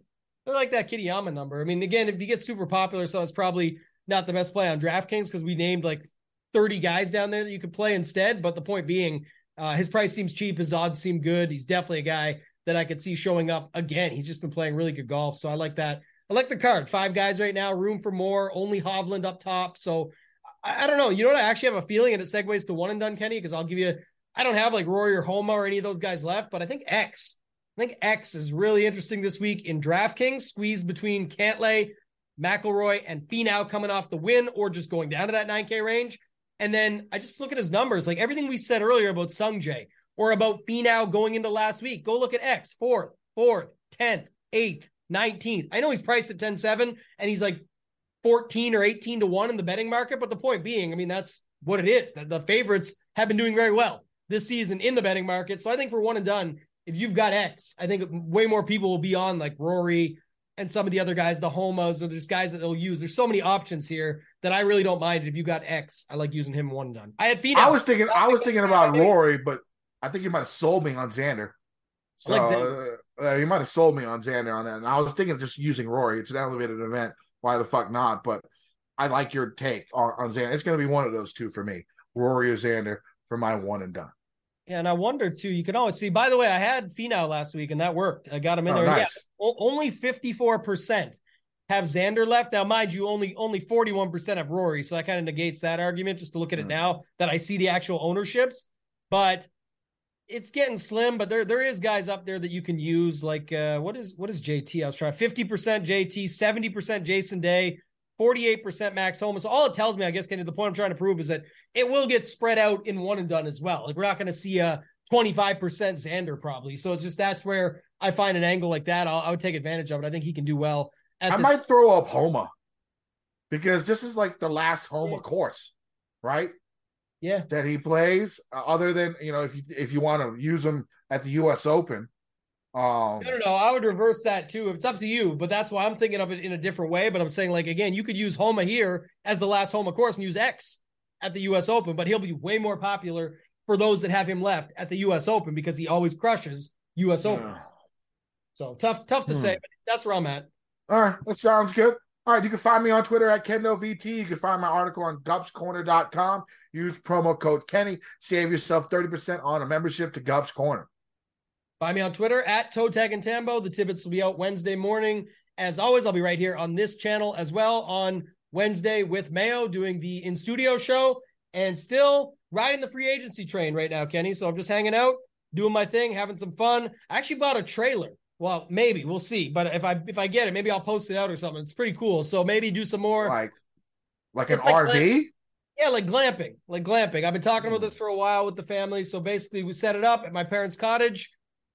I like that Kitayama number. I mean, again, if you get super popular, so it's probably not the best play on DraftKings because we named like 30 guys down there that you could play instead. But the point being, uh, his price seems cheap. His odds seem good. He's definitely a guy that I could see showing up again. He's just been playing really good golf. So I like that I like the card. Five guys right now, room for more. Only Hovland up top. So I, I don't know. You know what? I actually have a feeling, and it segues to one and done, Kenny, because I'll give you. I don't have like Rory or Homa or any of those guys left, but I think X. I think X is really interesting this week in DraftKings, squeezed between Cantlay, McIlroy, and Finau coming off the win or just going down to that 9K range. And then I just look at his numbers, like everything we said earlier about Sungjae or about Finau going into last week. Go look at X, fourth, fourth, 10th, eighth, 19th. I know he's priced at 10 7 and he's like 14 or 18 to 1 in the betting market. But the point being, I mean, that's what it is. That the favorites have been doing very well this season in the betting market. So I think for one and done, if you've got X, I think way more people will be on like Rory and some of the other guys, the Homas, or there's guys that they'll use. There's so many options here that I really don't mind. If you got X, I like using him one and done. I had Finau. I was thinking, I was thinking about Rory, but I think you might have sold me on Xander. So like Xander. Uh, you might have sold me on Xander on that. And I was thinking of just using Rory. It's an elevated event. Why the fuck not? But I like your take on, on Xander. It's going to be one of those two for me, Rory or Xander for my one and done. And I wonder too. You can always see. By the way, I had Finau last week, and that worked. I got him in oh, there. Nice. Yeah, only fifty four percent have Xander left. Now, mind you, only only forty one percent have Rory, so that kind of negates that argument. Just to look at it mm. now that I see the actual ownerships, but it's getting slim, but there there is guys up there that you can use. Like uh, what is what is JT? I was trying fifty percent JT, seventy percent Jason Day, 48% Max Homa. So all it tells me, I guess, Kenny, the point I'm trying to prove is that it will get spread out in one and done as well. Like we're not going to see a 25% Xander probably. So it's just that's where I find an angle like that. I'll, I would take advantage of it. I think he can do well. I this- might throw up Homa because this is like the last Homa yeah. course, right? Yeah, that he plays. Uh, other than you know, if you if you want to use him at the U.S. Open, um, no, no, no. I would reverse that too. It's up to you, but that's why I'm thinking of it in a different way. But I'm saying, like, again, you could use Homa here as the last Homa course and use X at the U.S. Open, but he'll be way more popular for those that have him left at the U.S. Open because he always crushes U.S. Open. So tough, tough to hmm. say, but that's where I'm at. All right, that sounds good. All right, you can find me on Twitter at KendoVT. You can find my article on GupsCorner.com. Use promo code Kenny. Save yourself 30% on a membership to Gups Corner. Find me on Twitter at ToeTagginTambo. The tidbits will be out Wednesday morning. As always, I'll be right here on this channel as well on Wednesday with Mayo doing the in studio show and still riding the free agency train right now, Kenny. So I'm just hanging out, doing my thing, having some fun. I actually bought a trailer well, maybe we'll see. But if I if I get it, maybe I'll post it out or something. It's pretty cool. So maybe do some more like like an like RV. Glamping. Yeah, like glamping, like glamping. I've been talking about hmm. this for a while with the family. So basically, we set it up at my parents' cottage.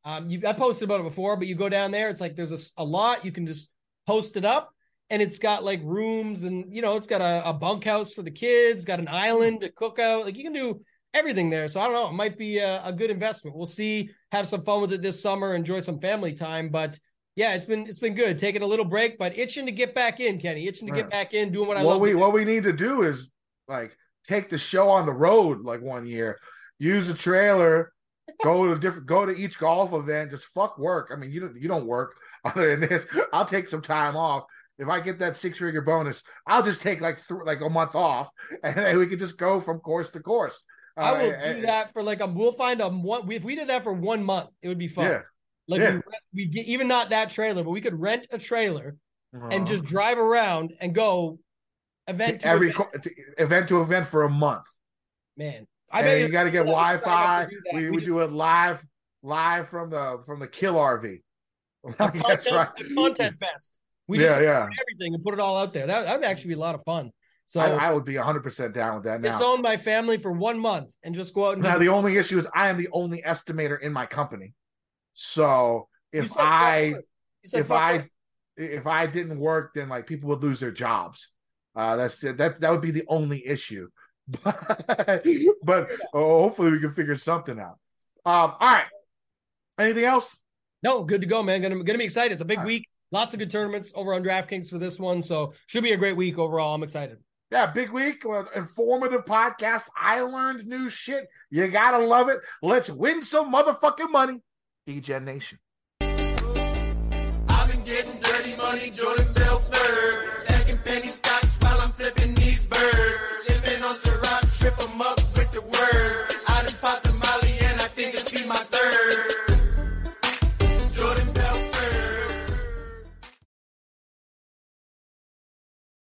Um, you, I posted about it before, but you go down there. It's like there's a, a lot. You can just post it up, and it's got like rooms, and you know, it's got a, a bunkhouse for the kids, got an island to cook out. Like you can do everything there. So I don't know. It might be a, a, good investment. We'll see. Have some fun with it this summer. Enjoy some family time. But yeah, it's been it's been good. Taking a little break, but itching to get back in, Kenny. Itching to get back in, doing what I what love. We what we need to do is like take the show on the road like one year. Use a trailer. Go to different go to each golf event just fuck work i mean you don't you don't work other than this i'll take some time off if I get that six figure bonus, I'll just take like th- like a month off, and we could just go from course to course. I will uh, do that for like a. We'll find a one. If we did that for one month, it would be fun. Yeah. Like yeah. we, we get even not that trailer, but we could rent a trailer uh-huh. and just drive around and go event to, to every event. To, event to event for a month. Man, I bet you got to get Wi-Fi. We, we, we do it live, live from the from the Kill RV. That's right. content fest. We yeah, yeah. everything and put it all out there. That would actually be a lot of fun. So I, I would be 100 percent down with that. Now, disown my family for one month and just go out. And now the only issue is I am the only estimator in my company. So if I if I if I didn't work, then like people would lose their jobs. Uh, that's that that would be the only issue. But but oh, hopefully we can figure something out. Um, all right. Anything else? No, good to go, man. Gonna gonna be excited. It's a big week. Lots of good tournaments over on DraftKings for this one. So should be a great week overall. I'm excited. Yeah, big week, informative podcast. I learned new shit. You gotta love it. Let's win some motherfucking money. Degen Nation. I've been getting dirty money, Jordan Belfort. Stacking penny stocks while I'm flipping these birds. Trip them up with the words.